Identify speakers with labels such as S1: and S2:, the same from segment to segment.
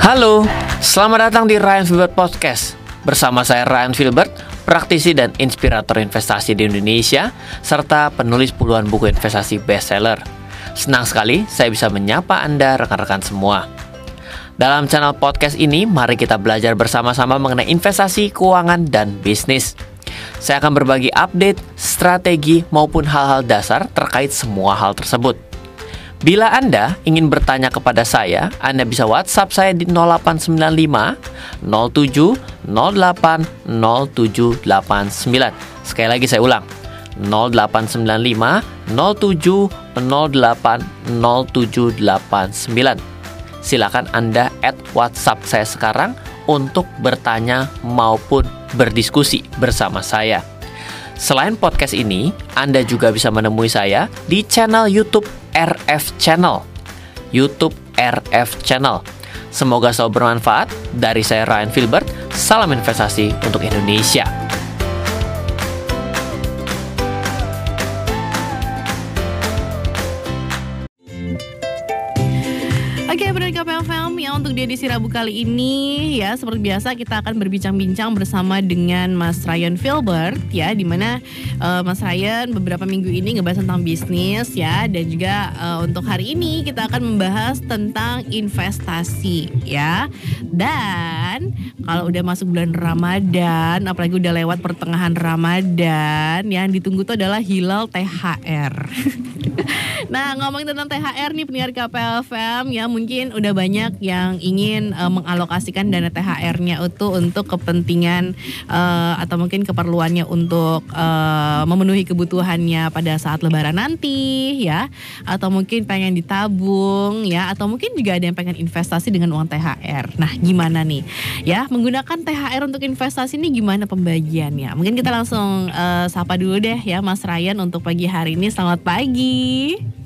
S1: Halo, selamat datang di Ryan Filbert Podcast. Bersama saya Ryan Filbert, praktisi dan inspirator investasi di Indonesia, serta penulis puluhan buku investasi bestseller. Senang sekali saya bisa menyapa Anda rekan-rekan semua. Dalam channel podcast ini, mari kita belajar bersama-sama mengenai investasi, keuangan, dan bisnis. Saya akan berbagi update, strategi, maupun hal-hal dasar terkait semua hal tersebut. Bila Anda ingin bertanya kepada saya, Anda bisa WhatsApp saya di 0895 07 08 0789. Sekali lagi saya ulang. 0895 07 08 0789. Silakan Anda add WhatsApp saya sekarang untuk bertanya maupun berdiskusi bersama saya. Selain podcast ini, Anda juga bisa menemui saya di channel YouTube RF Channel. YouTube RF Channel. Semoga selalu bermanfaat. Dari saya Ryan Filbert, salam investasi untuk Indonesia.
S2: Untuk dia di Rabu kali ini ya seperti biasa kita akan berbincang-bincang bersama dengan Mas Ryan Filbert ya di mana uh, Mas Ryan beberapa minggu ini ngebahas tentang bisnis ya dan juga uh, untuk hari ini kita akan membahas tentang investasi ya. Dan kalau udah masuk bulan Ramadan, apalagi udah lewat pertengahan Ramadan, yang ditunggu tuh adalah hilal THR. nah, ngomongin tentang THR nih pendengar KPFM ya mungkin udah banyak yang ingin uh, mengalokasikan dana THR-nya itu untuk kepentingan uh, atau mungkin keperluannya untuk uh, memenuhi kebutuhannya pada saat lebaran nanti ya atau mungkin pengen ditabung ya atau mungkin juga ada yang pengen investasi dengan uang THR. Nah, gimana nih? Ya, menggunakan THR untuk investasi ini gimana pembagiannya? Mungkin kita langsung uh, sapa dulu deh ya Mas Ryan untuk pagi hari ini. Selamat pagi.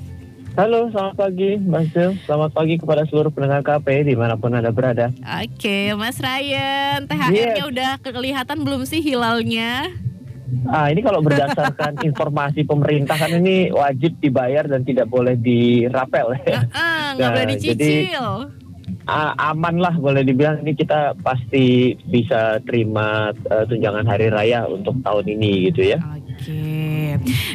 S3: Halo, selamat pagi Mas Sil. Selamat pagi kepada seluruh pendengar KP di mana pun Anda berada.
S2: Oke, Mas Ryan, THR-nya yes. udah kelihatan belum sih hilalnya?
S3: Ah, ini kalau berdasarkan informasi pemerintah kan ini wajib dibayar dan tidak boleh dirapel ya.
S2: Uh, uh, nggak boleh dicicil.
S3: Jadi, aman lah boleh dibilang ini kita pasti bisa terima uh, tunjangan hari raya untuk tahun ini gitu ya.
S2: Oke.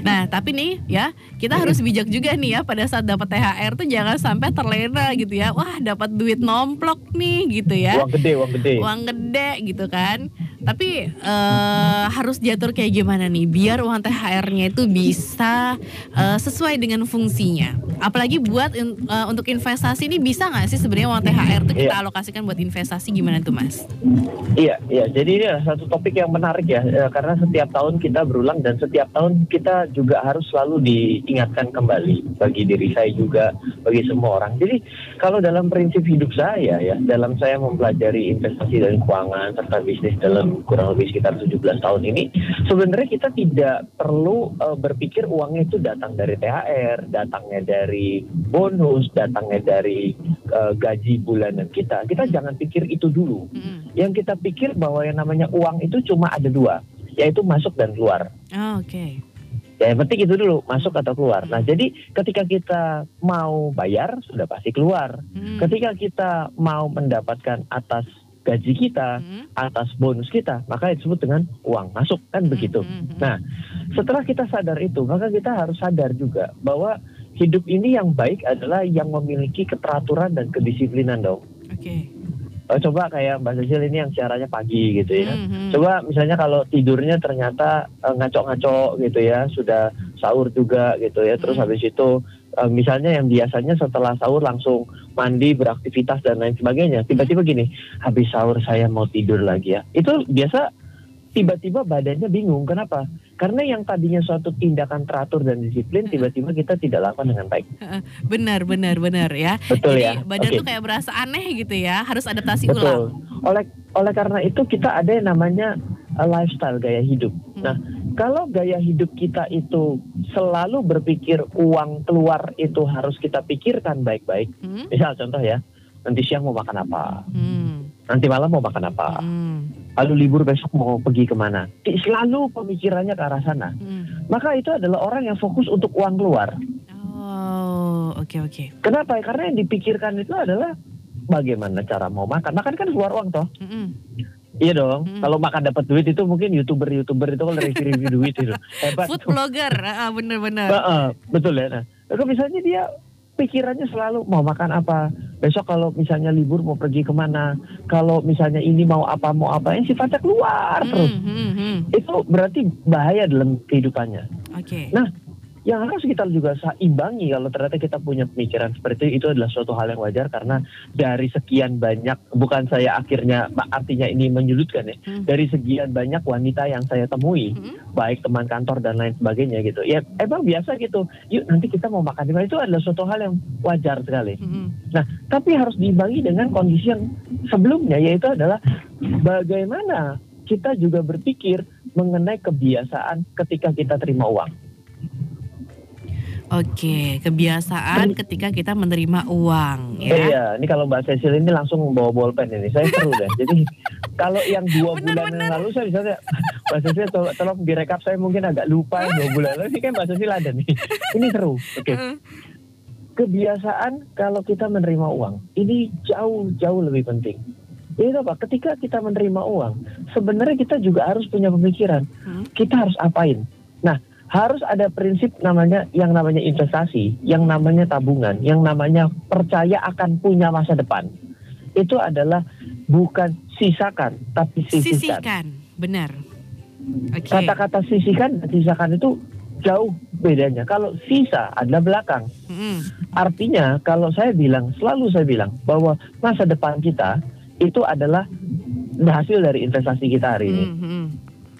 S2: Nah, tapi nih ya, kita harus bijak juga nih ya pada saat dapat THR tuh jangan sampai terlena gitu ya. Wah, dapat duit nomplok nih gitu ya.
S3: Uang gede, uang gede.
S2: Uang gede gitu kan. Tapi uh, harus diatur kayak gimana nih biar uang THR-nya itu bisa uh, sesuai dengan fungsinya. Apalagi buat uh, untuk investasi ini bisa nggak sih sebenarnya uang THR itu kita yeah. alokasikan buat investasi gimana tuh, Mas?
S3: Iya, iya. Jadi ini adalah satu topik yang menarik ya karena setiap tahun kita berulang dan setiap tahun kita juga harus selalu diingatkan kembali bagi diri saya juga bagi semua orang. Jadi kalau dalam prinsip hidup saya ya, dalam saya mempelajari investasi dan keuangan serta bisnis dalam kurang lebih sekitar 17 tahun ini, sebenarnya kita tidak perlu uh, berpikir uangnya itu datang dari THR, datangnya dari bonus, datangnya dari uh, gaji bulanan kita. Kita jangan pikir itu dulu. Yang kita pikir bahwa yang namanya uang itu cuma ada dua yaitu masuk dan keluar.
S2: Oh, Oke. Okay.
S3: Ya yang penting itu dulu masuk atau keluar. Nah jadi ketika kita mau bayar sudah pasti keluar. Hmm. Ketika kita mau mendapatkan atas gaji kita, hmm. atas bonus kita, maka disebut dengan uang masuk kan hmm. begitu. Hmm. Nah setelah kita sadar itu, maka kita harus sadar juga bahwa hidup ini yang baik adalah yang memiliki keteraturan dan kedisiplinan dong.
S2: Oke. Okay
S3: oh, coba kayak Mbak Cecil ini yang siarannya pagi gitu ya. Mm-hmm. Coba misalnya kalau tidurnya ternyata uh, ngaco-ngaco gitu ya, sudah sahur juga gitu ya. Terus mm-hmm. habis itu uh, misalnya yang biasanya setelah sahur langsung mandi, beraktivitas dan lain sebagainya. Tiba-tiba gini, habis sahur saya mau tidur lagi ya. Itu biasa tiba-tiba badannya bingung. Kenapa? Karena yang tadinya suatu tindakan teratur dan disiplin, tiba-tiba kita tidak lakukan dengan baik.
S2: Benar, benar, benar ya.
S3: Betul
S2: Jadi,
S3: ya.
S2: Badan okay. tuh kayak berasa aneh gitu ya, harus adaptasi
S3: Betul.
S2: ulang.
S3: Oleh oleh karena itu kita ada yang namanya uh, lifestyle gaya hidup. Hmm. Nah, kalau gaya hidup kita itu selalu berpikir uang keluar itu harus kita pikirkan baik-baik. Hmm. Misal contoh ya, nanti siang mau makan apa? Hmm. Nanti malam mau makan apa? Hmm lalu libur besok mau pergi ke mana. Selalu pemikirannya ke arah sana. Hmm. Maka itu adalah orang yang fokus untuk uang keluar.
S2: Oh, oke okay, oke. Okay.
S3: Kenapa? Karena yang dipikirkan itu adalah bagaimana cara mau makan? Makan kan keluar uang toh.
S2: Mm-mm.
S3: Iya dong.
S2: Hmm.
S3: Kalau makan dapat duit itu mungkin youtuber-youtuber itu kalau review-review duit itu hebat.
S2: Food
S3: tuh.
S2: blogger, ah, bener-bener.
S3: Heeh, betul ya. Nah, kalau misalnya dia pikirannya selalu mau makan apa, besok kalau misalnya libur mau pergi ke mana, kalau misalnya ini mau apa mau apa, yang sifatnya keluar terus.
S2: Hmm, hmm, hmm.
S3: Itu berarti bahaya dalam kehidupannya.
S2: Oke.
S3: Nah, yang harus kita juga imbangi kalau ternyata kita punya pemikiran seperti itu, itu adalah suatu hal yang wajar karena dari sekian banyak, bukan saya akhirnya artinya ini menyudutkan ya,
S2: Hmm.
S3: dari sekian banyak wanita yang saya temui,
S2: Hmm.
S3: baik teman kantor dan lain sebagainya gitu. Ya emang biasa gitu. Yuk nanti kita mau makan di mana itu adalah suatu hal yang wajar sekali.
S2: Hmm.
S3: Nah, tapi harus diimbangi dengan kondisi yang sebelumnya yaitu adalah bagaimana kita juga berpikir mengenai kebiasaan ketika kita terima uang.
S2: Oke, kebiasaan ketika kita menerima uang,
S3: Eh,
S2: ya.
S3: Iya, ini kalau Mbak Cecil ini langsung bawa bolpen ini. Saya seru deh. Jadi kalau yang dua
S2: Bener,
S3: bulan
S2: bener.
S3: yang lalu saya bisa Mbak Cecil tolong, tolong direkap saya mungkin agak lupa dua bulan lalu. Ini kan Mbak Cecil ada nih. Ini seru. Oke.
S2: Heeh.
S3: kebiasaan kalau kita menerima uang ini jauh jauh lebih penting. Itu apa? Ketika kita menerima uang, sebenarnya kita juga harus punya pemikiran.
S2: Hmm.
S3: Kita harus apain? Nah, harus ada prinsip namanya yang namanya investasi, yang namanya tabungan, yang namanya percaya akan punya masa depan. Itu adalah bukan sisakan, tapi sisihkan.
S2: Sisihkan, benar. Oke.
S3: Kata-kata sisihkan dan sisakan itu jauh bedanya. Kalau sisa adalah belakang.
S2: Mm-mm.
S3: Artinya kalau saya bilang, selalu saya bilang bahwa masa depan kita itu adalah hasil dari investasi kita hari ini.
S2: Mm, mm.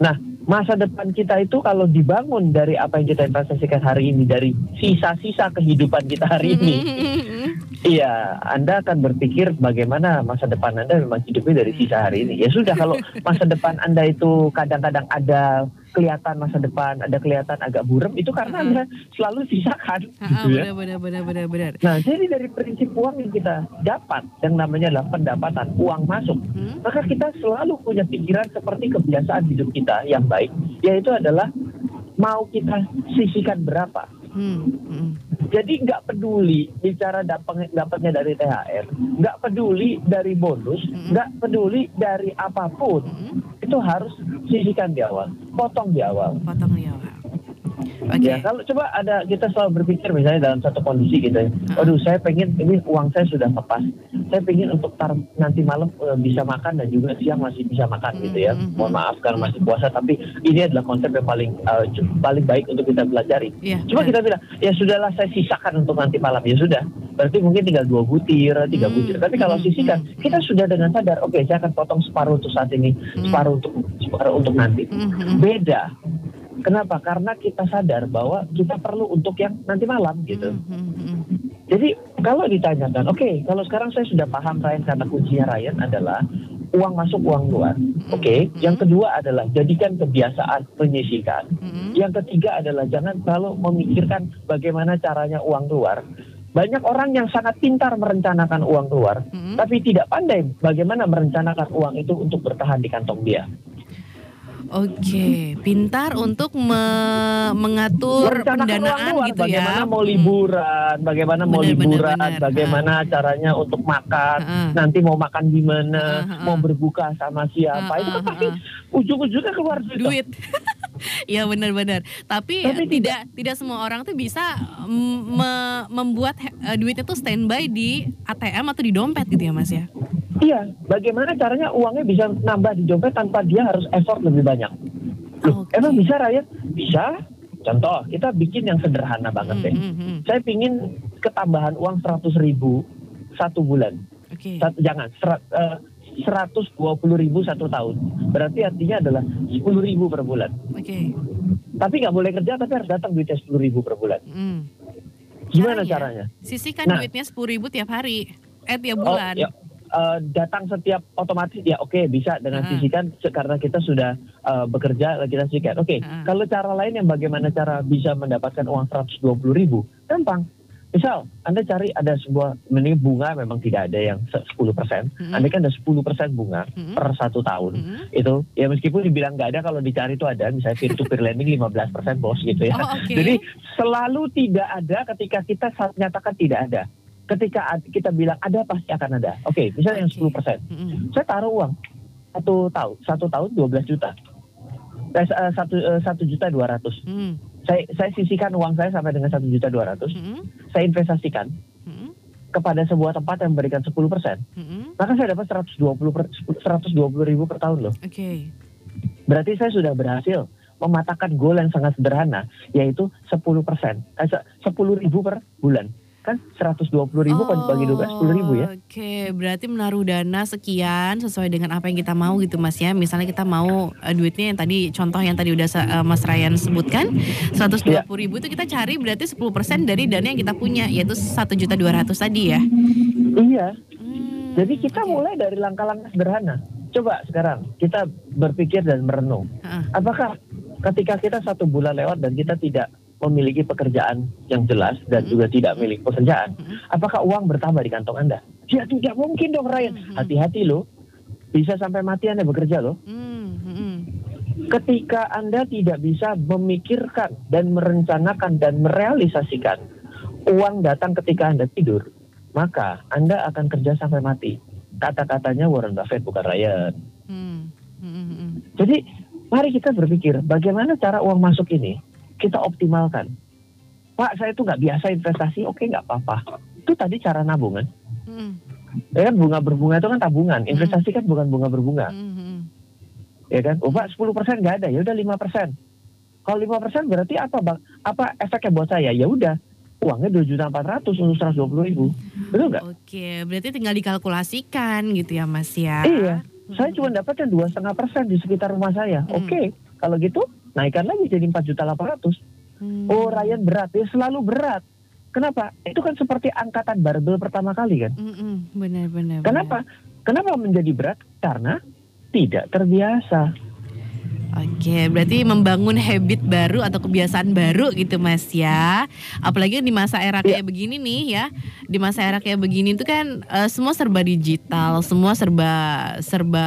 S3: Nah, masa depan kita itu kalau dibangun dari apa yang kita investasikan hari ini, dari sisa-sisa kehidupan kita hari ini,
S2: Mm-mm.
S3: iya, Anda akan berpikir bagaimana masa depan Anda memang hidupnya dari sisa hari ini. Ya sudah, kalau masa depan Anda itu kadang-kadang ada kelihatan masa depan, ada kelihatan agak buram, itu karena. Anda selalu sisakan.
S2: Ah,
S3: gitu ya.
S2: benar, benar, benar, benar, benar.
S3: Nah, jadi dari prinsip uang yang kita dapat, yang namanya adalah pendapatan, uang masuk,
S2: Hmm?
S3: maka kita selalu punya pikiran seperti kebiasaan hidup kita yang baik, yaitu adalah mau kita sisihkan berapa.
S2: Hmm, hmm.
S3: Jadi nggak peduli bicara dapat dapatnya dari THR, nggak peduli dari bonus,
S2: Mm-mm.
S3: nggak peduli dari apa pun,
S2: Hmm.
S3: itu harus sisihkan di awal, potong di awal.
S2: Potong ya. Pak. Oke.
S3: Ya, kalau coba ada kita selalu berpikir misalnya dalam satu kondisi gitu ya.
S2: Ah.
S3: Aduh, saya pengen ini uang saya sudah tepas. Saya pengen untuk tar nanti malam eh, bisa makan dan juga siang masih bisa makan gitu ya.
S2: Mm, mm,
S3: Mohon maaf karena masih puasa tapi ini adalah konsep yang paling cu- paling baik untuk kita pelajari.
S2: Iya.
S3: Cuma
S2: benar.
S3: kita bilang, ya sudahlah saya sisakan untuk nanti malam. Ya sudah. Berarti mungkin tinggal dua butir, tiga
S2: Hmm,
S3: butir. Tapi kalau
S2: hmm,
S3: sisihkan,
S2: hmm,
S3: kita sudah dengan sadar, oke saya akan potong separuh untuk saat ini,
S2: Hmm.
S3: separuh untuk separuh untuk nanti.
S2: Hmm, hmm.
S3: Beda. Kenapa? Karena kita sadar bahwa kita perlu untuk yang nanti malam gitu.
S2: Hmm, hmm, hmm.
S3: Jadi kalau ditanyakan, oke, kalau sekarang saya sudah paham Ryan kata kuncinya Ryan adalah uang masuk uang keluar. Oke,
S2: Hmm.
S3: yang kedua adalah jadikan kebiasaan menyisihkan.
S2: Hmm.
S3: Yang ketiga adalah jangan selalu memikirkan bagaimana caranya uang keluar. Banyak orang yang sangat pintar merencanakan uang keluar,
S2: Hmm.
S3: tapi tidak pandai bagaimana merencanakan uang itu untuk bertahan di kantong dia.
S2: Oke, pintar untuk me- mengatur
S3: Merencanakan
S2: pendanaan gitu ya.
S3: bagaimana mau
S2: Hmm.
S3: liburan, bagaimana mau
S2: benar,
S3: liburan,
S2: benar.
S3: bagaimana caranya untuk makan,
S2: Heeh.
S3: nanti mau makan di mana, mau berbuka sama siapa, itu kan pasti ujung-ujungnya keluar duit.
S2: duit. Iya benar-benar. Tapi,
S3: Tapi
S2: tidak tidak semua orang tuh bisa mm, me- membuat eh, duitnya tuh standby di ATM atau di dompet gitu ya Mas ya.
S3: Iya, bagaimana caranya uangnya bisa nambah di dompet tanpa dia harus effort lebih banyak. Loh,
S2: Oke.
S3: emang bisa Ryan? Bisa. Contoh, kita bikin yang sederhana banget
S2: Hmm,
S3: deh.
S2: hmm, hmm.
S3: Saya pingin ketambahan uang 100 ribu satu bulan.
S2: Oke.
S3: Sat- jangan, serat, eh, 120 ribu satu tahun. Berarti artinya adalah 10 ribu per bulan.
S2: Oke.
S3: Tapi nggak boleh kerja, tapi harus datang duitnya 10 ribu per bulan.
S2: Hmm.
S3: Gimana
S2: Caranya?
S3: caranya?
S2: Sisihkan
S3: Nah.
S2: duitnya 10.000 ribu tiap hari. Eh tiap
S3: Oh,
S2: bulan.
S3: ya, eh, datang setiap otomatis ya oke bisa dengan sisihkan se- karena kita sudah eh, bekerja kita sisihkan. Oke,
S2: Ah.
S3: kalau cara lain yang bagaimana cara bisa mendapatkan uang 120 ribu? Gampang. Misal, Anda cari ada sebuah, ini bunga memang tidak ada yang se- 10%.
S2: Hmm.
S3: Anda kan ada 10% bunga
S2: Hmm.
S3: per satu tahun.
S2: Hmm.
S3: Itu, ya meskipun dibilang nggak ada, kalau dicari itu ada. Misalnya peer-to-peer lending 15% bos gitu ya.
S2: Oh, oke.
S3: Jadi selalu tidak ada ketika kita nyatakan tidak ada. Ketika kita bilang ada pasti akan ada. Oke, misalnya yang
S2: Oke.
S3: 10 persen.
S2: Mm-mm.
S3: Saya taruh uang satu tahun, satu tahun 12 juta. Eh, eh, satu eh, satu juta dua ratus.
S2: Mm.
S3: Saya saya sisihkan uang saya sampai dengan satu juta dua ratus. Saya investasikan
S2: Mm-mm.
S3: kepada sebuah tempat yang memberikan 10 persen.
S2: Mm-mm.
S3: Maka saya dapat 120 per, 120 ribu per tahun loh.
S2: Oke.
S3: Berarti saya sudah berhasil mematahkan goal yang sangat sederhana, yaitu 10 persen, eh, se- 10 ribu per bulan. Kan 120 ribu kalau dibagi 12, 10 ribu ya.
S2: Oke, berarti menaruh dana sekian sesuai dengan apa yang kita mau gitu Mas ya. Misalnya kita mau eh, duitnya yang tadi contoh yang tadi udah eh, Mas Ryan sebutkan 120 ribu itu kita cari berarti 10% dari dana yang kita punya yaitu 1 juta 200 tadi ya.
S3: Iya,
S2: Hmm,
S3: jadi kita
S2: oke.
S3: mulai dari langkah-langkah sederhana. Coba sekarang kita berpikir dan merenung.
S2: Heeh.
S3: Apakah ketika kita satu bulan lewat dan kita tidak memiliki pekerjaan yang jelas dan
S2: Hmm.
S3: juga tidak memiliki pekerjaan,
S2: Hmm.
S3: apakah uang bertambah di kantong Anda? Ya tidak mungkin dong Ryan.
S2: Hmm.
S3: Hati-hati loh. Bisa sampai mati Anda bekerja loh.
S2: Hmm, hmm,
S3: ketika Anda tidak bisa memikirkan dan merencanakan dan merealisasikan uang datang ketika Anda tidur, maka Anda akan kerja sampai mati. Kata-katanya Warren Buffett bukan Ryan.
S2: hmm, hmm, hmm.
S3: Jadi mari kita berpikir bagaimana cara uang masuk ini kita optimalkan. Pak, saya itu nggak biasa investasi, oke nggak apa-apa. Itu tadi cara nabungan.
S2: Hmm,
S3: Ya kan bunga berbunga itu kan tabungan. Investasi kan bukan bunga berbunga.
S2: hmm, hmm.
S3: ya kan? Oh, Pak, 10% nggak ada, ya udah 5%. Kalau 5% berarti apa, Bang? Apa efeknya buat saya? Ya udah, uangnya 2 juta 400 untuk 120 ribu. Betul nggak?
S2: Oke, berarti tinggal dikalkulasikan gitu ya Mas ya.
S3: Iya. Saya cuma dapatnya dua setengah persen di sekitar rumah saya.
S2: Hmm.
S3: Oke, kalau gitu naikkan lagi jadi 4 juta 800.
S2: Hmm.
S3: Oh, Ryan berat. Ya selalu berat. Kenapa? Itu kan seperti angkatan barbel pertama kali kan.
S2: Hmm, hmm, benar benar. benar.
S3: Kenapa? Kenapa menjadi berat? Karena tidak terbiasa.
S2: Oke, berarti membangun habit baru atau kebiasaan baru gitu Mas ya. Apalagi di masa era
S3: Iya.
S2: kayak begini nih ya. Di masa era kayak begini tuh kan eh, semua serba digital, semua serba serba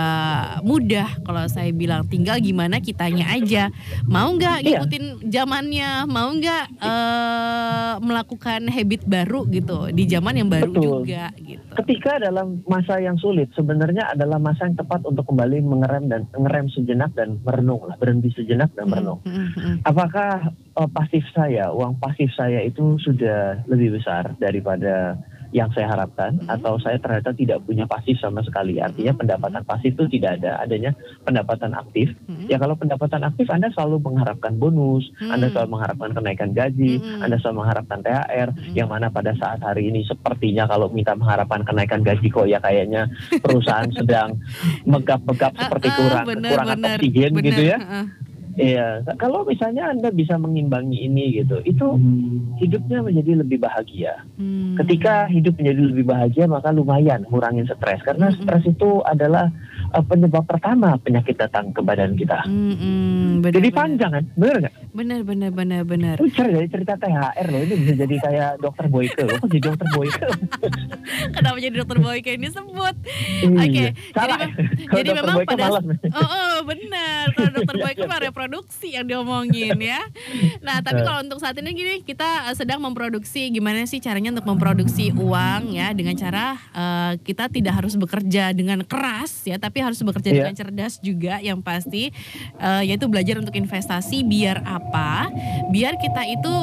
S2: mudah kalau saya bilang. Tinggal gimana kitanya aja. Mau nggak
S3: Iya.
S2: ngikutin zamannya, mau nggak eh, melakukan habit baru gitu di zaman yang baru
S3: Betul.
S2: juga gitu.
S3: ketika dalam masa yang sulit sebenarnya adalah masa yang tepat untuk kembali mengerem dan ngerem sejenak dan merenung lah berhenti sejenak dan merenung.
S2: Hmm, hmm, hmm.
S3: Apakah eh, pasif saya, uang pasif saya itu sudah lebih besar daripada yang saya harapkan
S2: Mhm.
S3: atau saya ternyata tidak punya pasif sama sekali. Artinya
S2: Mhm.
S3: pendapatan pasif itu tidak ada, adanya pendapatan aktif.
S2: Hmm.
S3: Ya kalau pendapatan aktif Anda selalu mengharapkan bonus,
S2: Hmm.
S3: Anda selalu mengharapkan kenaikan gaji,
S2: Hmm.
S3: Anda selalu mengharapkan THR,
S2: Hmm.
S3: yang mana pada saat hari ini sepertinya kalau minta mengharapkan kenaikan gaji kok ya kayaknya perusahaan sedang megap-megap seperti
S2: Ah, ah,
S3: kurang kekurangan
S2: benar,
S3: oksigen
S2: benar.
S3: gitu ya.
S2: Heeh.
S3: Iya, kalau misalnya Anda bisa mengimbangi ini gitu, itu hidupnya menjadi lebih bahagia.
S2: Hmm.
S3: Ketika hidup menjadi lebih bahagia, maka lumayan ngurangin stres. Karena
S2: Mm-mm.
S3: stres itu adalah uh, penyebab pertama penyakit datang ke badan kita.
S2: Hmm, hmm, benar,
S3: Jadi
S2: benar.
S3: panjang kan, bener nggak?
S2: Benar, benar, benar, benar.
S3: Lu cari dari cerita THR loh, ini bisa jadi kayak dokter Boyke loh. Jadi dokter Boyke?
S2: Kenapa jadi dokter Boyke yang disebut?
S3: Iya.
S2: Oke,
S3: Salah.
S2: jadi jadi memang
S3: Boyke
S2: pada-
S3: malas.
S2: Oh, oh benar. Kalau dokter Boyke mah reproduksi yang diomongin ya. Nah, tapi kalau untuk saat ini gini, kita eh, sedang memproduksi. Gimana sih caranya untuk memproduksi uang ya dengan cara eh, kita tidak harus bekerja dengan keras ya, tapi harus bekerja
S3: Iya.
S2: dengan cerdas juga yang pasti eh, yaitu belajar untuk investasi biar apa? Biar kita itu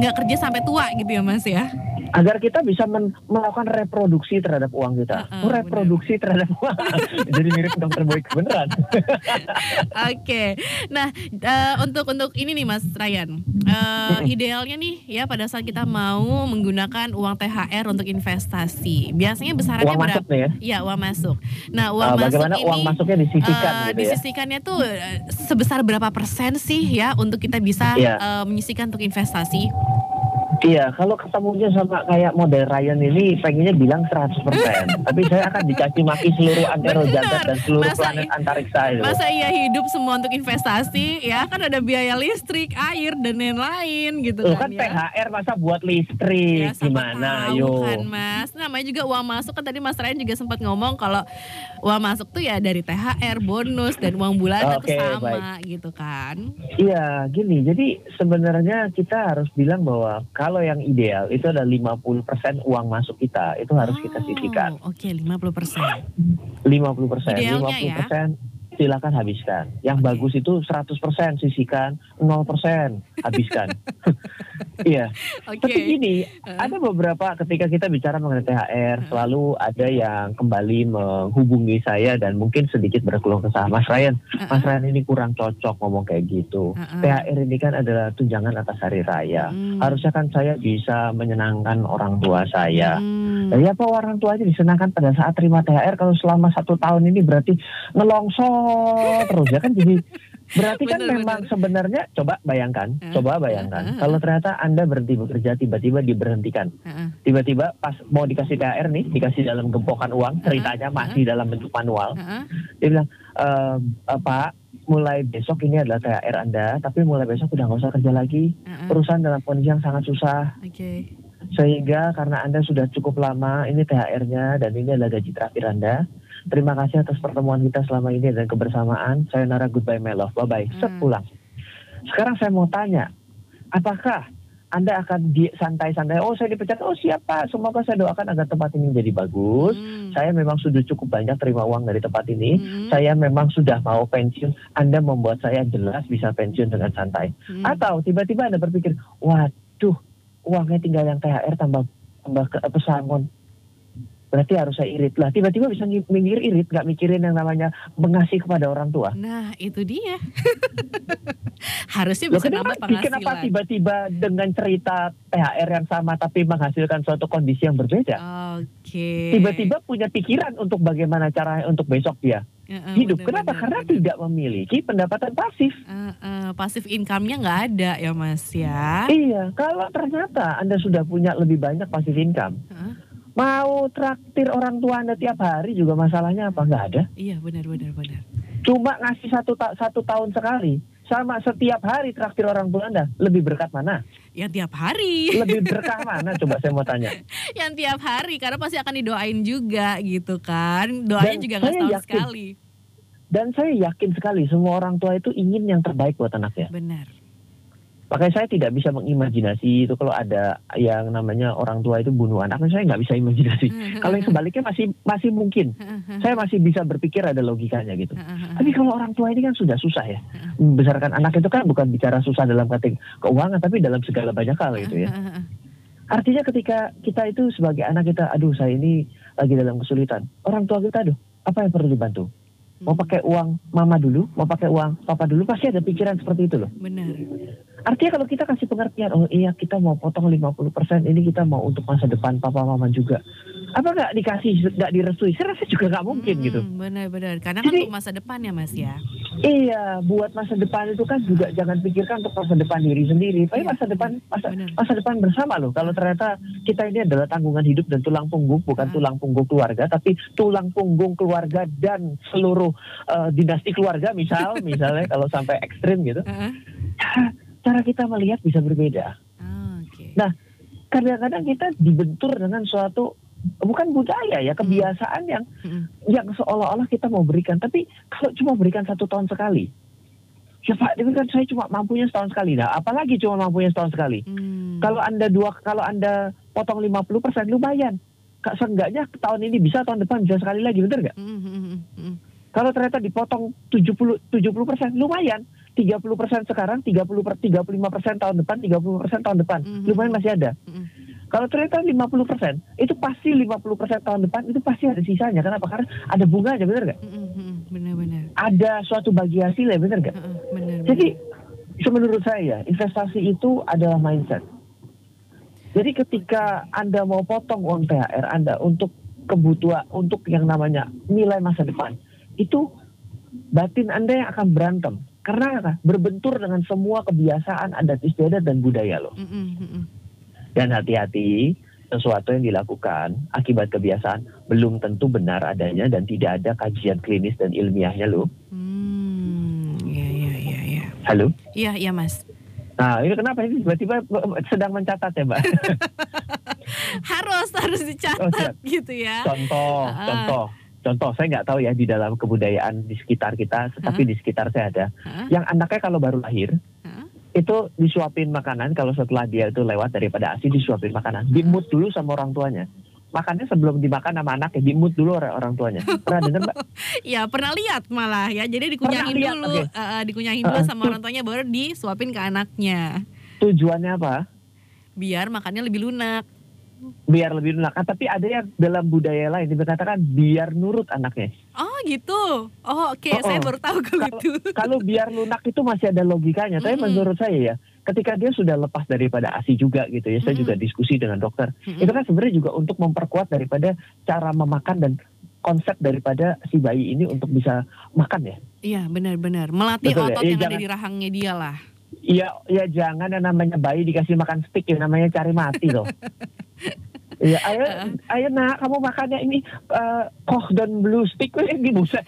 S2: nggak kerja sampai tua gitu ya, Mas ya.
S3: Agar kita bisa men- melakukan reproduksi terhadap uang kita.
S2: Heeh,
S3: Oh, reproduksi terhadap uang. jadi mirip dokter Boyke beneran.
S2: Oke, nah eh, untuk untuk ini nih Mas Ryan, eh, idealnya nih ya pada saat kita mau menggunakan uang THR untuk investasi, biasanya besarannya
S3: uang masuk
S2: berapa?
S3: nih ya.
S2: Iya uang masuk. Nah uang
S3: Uh,
S2: masuk
S3: bagaimana
S2: ini
S3: uang masuknya disisihkan
S2: eh,
S3: gitu ya.
S2: disisihkannya tuh eh, sebesar berapa persen sih ya untuk kita bisa
S3: Iya.
S2: eh, menyisihkan untuk investasi?
S3: Iya, kalau ketemunya sama kayak model Ryan ini pengennya bilang 100%. Tapi saya akan dicaci maki seluruh antero jagat dan seluruh
S2: Masa
S3: planet antariksa itu.
S2: Masa iya hidup semua untuk investasi ya kan ada biaya listrik, air dan lain-lain gitu
S3: Loh
S2: kan,
S3: kan
S2: ya.
S3: THR masa buat listrik
S2: Ya,
S3: gimana
S2: tahu
S3: ayo.
S2: kan mas namanya juga uang masuk kan tadi mas Ryan juga sempat ngomong kalau uang masuk tuh ya dari THR bonus dan uang bulanan tuh sama gitu kan
S3: Iya, gini. Jadi sebenarnya kita harus bilang bahwa kalau yang ideal itu ada 50% uang masuk kita itu harus kita sisihkan.
S2: Oh, Oke, 50 persen.
S3: 50 persen,
S2: Idealnya
S3: 50
S2: ya?
S3: persen silakan habiskan. Yang
S2: Oke.
S3: bagus itu 100 persen sisihkan, 0 persen habiskan. Iya.
S2: Oke.
S3: Tapi gini,
S2: Heeh.
S3: ada beberapa ketika kita bicara mengenai THR,
S2: Heeh.
S3: selalu ada yang kembali menghubungi saya dan mungkin sedikit berkeluh kesah. Mas Ryan, Mas Ryan ini kurang cocok ngomong kayak gitu.
S2: Heeh.
S3: THR ini kan adalah tunjangan atas hari raya.
S2: Hmm.
S3: Harusnya kan saya bisa menyenangkan orang tua saya.
S2: Hmm.
S3: Nah, ya apa orang tua aja disenangkan pada saat terima THR kalau selama satu tahun ini berarti ngelongsor terus ya kan jadi berarti kan
S2: Bener,
S3: memang
S2: bener.
S3: sebenarnya coba bayangkan
S2: Heeh,
S3: coba bayangkan
S2: heeh.
S3: kalau ternyata anda berhenti bekerja tiba-tiba diberhentikan tiba-tiba pas mau dikasih THR nih dikasih dalam gempokan uang ceritanya
S2: Heeh,
S3: masih dalam bentuk manual
S2: Heeh.
S3: dia bilang eh, Pak mulai besok ini adalah THR anda tapi mulai besok udah nggak usah kerja lagi
S2: Heeh.
S3: perusahaan dalam kondisi yang sangat susah
S2: Oke.
S3: sehingga karena Anda sudah cukup lama, ini THR-nya dan ini adalah gaji terakhir Anda. Terima kasih atas pertemuan kita selama ini dan kebersamaan. Saya Nara goodbye my love. Bye bye. Set
S2: Hmm.
S3: pulang. Sekarang saya mau tanya, apakah Anda akan di santai-santai? Oh, saya dipecat. Oh, siapa? Semoga saya doakan agar tempat ini menjadi bagus.
S2: Hmm.
S3: Saya memang sudah cukup banyak terima uang dari tempat ini.
S2: Hmm.
S3: Saya memang sudah mau pensiun. Anda membuat saya jelas bisa pensiun dengan santai.
S2: Hmm.
S3: Atau tiba-tiba Anda berpikir, waduh, uangnya tinggal yang THR tambah tambah ke pesangon. Berarti harus saya irit lah. Tiba-tiba bisa mikir irit, nggak mikirin yang namanya mengasihi kepada orang tua.
S2: Nah, itu dia. Harusnya
S3: Loh,
S2: bisa
S3: kenapa,
S2: nambah penghasilan.
S3: kenapa tiba-tiba dengan cerita THR yang sama tapi menghasilkan suatu kondisi yang berbeda?
S2: Oke.
S3: Tiba-tiba punya pikiran untuk bagaimana cara untuk besok dia
S2: Heeh,
S3: hidup.
S2: benar,
S3: Kenapa?
S2: benar,
S3: Karena
S2: benar.
S3: tidak memiliki pendapatan pasif.
S2: Eh, eh, pasif income-nya nggak ada ya Mas ya.
S3: Iya, kalau ternyata Anda sudah punya lebih banyak pasif income,
S2: Heeh.
S3: Mau traktir orang tua Anda tiap hari juga masalahnya apa? Nggak ada.
S2: Iya benar benar benar.
S3: Cuma ngasih satu, ta- satu tahun sekali, sama setiap hari traktir orang tua Anda, lebih berkat mana?
S2: Yang tiap hari,
S3: Lebih berkah mana? Coba saya mau tanya.
S2: yang tiap hari karena pasti akan didoain juga gitu kan. Doanya
S3: Dan
S2: juga nggak setahun
S3: yakin.
S2: sekali.
S3: Dan saya yakin sekali semua orang tua itu ingin yang terbaik buat anaknya.
S2: Benar.
S3: Makanya saya tidak bisa mengimajinasi itu kalau ada yang namanya orang tua itu bunuh anaknya, saya nggak bisa imajinasi. Kalau yang sebaliknya masih masih mungkin, saya masih bisa berpikir ada logikanya gitu. Tapi kalau orang tua ini kan sudah susah ya. Membesarkan anak itu kan bukan bicara susah dalam kategori keuangan, tapi dalam segala banyak hal gitu ya. Artinya ketika kita itu sebagai anak kita, aduh saya ini lagi dalam kesulitan. Orang tua kita, aduh apa yang perlu dibantu? Mau pakai uang mama dulu, mau pakai uang papa dulu, pasti ada pikiran seperti itu loh.
S2: Benar.
S3: Artinya kalau kita kasih pengertian, oh iya kita mau potong 50%, ini kita mau untuk masa depan papa mama juga. Apa nggak dikasih, nggak direstui? Saya rasa juga nggak mungkin
S2: Mm-mm,
S3: gitu.
S2: Benar-benar. Karena kan
S3: Jadi-
S2: untuk masa depan ya Mas ya.
S3: Iya, buat masa depan itu kan juga jangan pikirkan untuk masa depan diri sendiri, tapi
S2: Iya,
S3: masa depan masa,
S2: benar.
S3: masa depan bersama loh. Kalau ternyata kita ini adalah tanggungan hidup dan tulang punggung, bukan
S2: Ah.
S3: tulang punggung keluarga, tapi tulang punggung keluarga dan seluruh eh, dinasti keluarga, misal, misalnya kalau sampai ekstrim gitu,
S2: Heeh.
S3: cara kita melihat bisa berbeda.
S2: Ah.
S3: Nah, Kadang-kadang kita dibentur dengan suatu bukan budaya ya kebiasaan yang
S2: Mm-mm.
S3: yang seolah-olah kita mau berikan, tapi kalau cuma berikan satu tahun sekali, ya Pak, ini kan saya cuma mampunya setahun sekali. Nah, apalagi cuma mampunya setahun sekali.
S2: Hmm.
S3: Kalau anda dua, kalau anda potong 50 persen, lumayan. Kak, seenggaknya tahun ini bisa, tahun depan bisa sekali lagi, bener nggak?
S2: Mm, mm, mm, mm.
S3: Kalau ternyata dipotong 70 70 persen, lumayan. 30 persen sekarang, 30 per 35 persen tahun depan, 30 persen tahun depan,
S2: Mhm.
S3: lumayan masih ada.
S2: Mm.
S3: Kalau ternyata 50 persen, itu pasti 50 persen tahun depan, itu pasti ada sisanya. Kenapa? Karena ada bunganya, bener nggak?
S2: Mm, mm, mm. Benar-benar.
S3: Ada suatu bagi hasilnya, bener nggak?
S2: Heeh, Benar.
S3: Jadi menurut saya investasi itu adalah mindset. Jadi ketika Anda mau potong uang THR Anda untuk kebutuhan untuk yang namanya nilai masa depan, itu batin Anda yang akan berantem. Karena apa? Berbentur dengan semua kebiasaan adat istiadat dan budaya loh.
S2: Mm, mm, mm, mm.
S3: Dan hati-hati sesuatu yang dilakukan akibat kebiasaan belum tentu benar adanya dan tidak ada kajian klinis dan ilmiahnya loh.
S2: Hmm, iya iya iya iya.
S3: Halo?
S2: Iya iya Mas.
S3: Nah, ini kenapa ini tiba-tiba sedang mencatat ya, Mbak?
S2: Harus harus
S3: Oh,
S2: dicatat
S3: siap.
S2: gitu ya.
S3: contoh,
S2: Ah.
S3: contoh, contoh. Saya nggak tahu ya di dalam kebudayaan di sekitar kita, tetapi di sekitar saya ada.
S2: Heeh,
S3: Yang anaknya kalau baru lahir,
S2: heeh.
S3: itu disuapin makanan kalau setelah dia itu lewat daripada ASI disuapin makanan. Dimut dulu sama orang tuanya. Makannya sebelum dimakan sama anaknya, dimut dulu orang, orang tuanya. Pernah dengar Mbak?
S2: Ya pernah lihat malah ya. Jadi dikunyahin
S3: lihat,
S2: dulu,
S3: oke.
S2: eh, eh, dikunyahin dulu
S3: Eh,
S2: sama orang tuanya baru disuapin ke anaknya.
S3: Tujuannya apa?
S2: Biar makannya lebih lunak.
S3: Biar lebih lunak. Ah, tapi ada yang dalam budaya lain dikatakan biar nurut anaknya.
S2: Oh gitu. Oh oke,
S3: Oh,
S2: saya
S3: oh.
S2: baru tahu kalau itu.
S3: Kalau biar lunak itu masih ada logikanya. Tapi
S2: Mm-mm.
S3: menurut saya ya, ketika dia sudah lepas daripada ASI juga gitu ya, saya
S2: Mm-mm.
S3: juga diskusi dengan dokter.
S2: Mm-mm.
S3: Itu kan sebenarnya juga untuk memperkuat daripada cara memakan dan konsep daripada si bayi ini untuk bisa makan ya.
S2: Iya benar-benar melatih
S3: Betul ya?
S2: otot
S3: Iya,
S2: yang ada
S3: jangan-
S2: di rahangnya dia lah.
S3: Iya, ya jangan yang namanya bayi dikasih makan stick ya namanya cari mati loh. Iya, ayo, ayo nak, kamu makannya ini eh koh dan blue stick, weh, ini buset.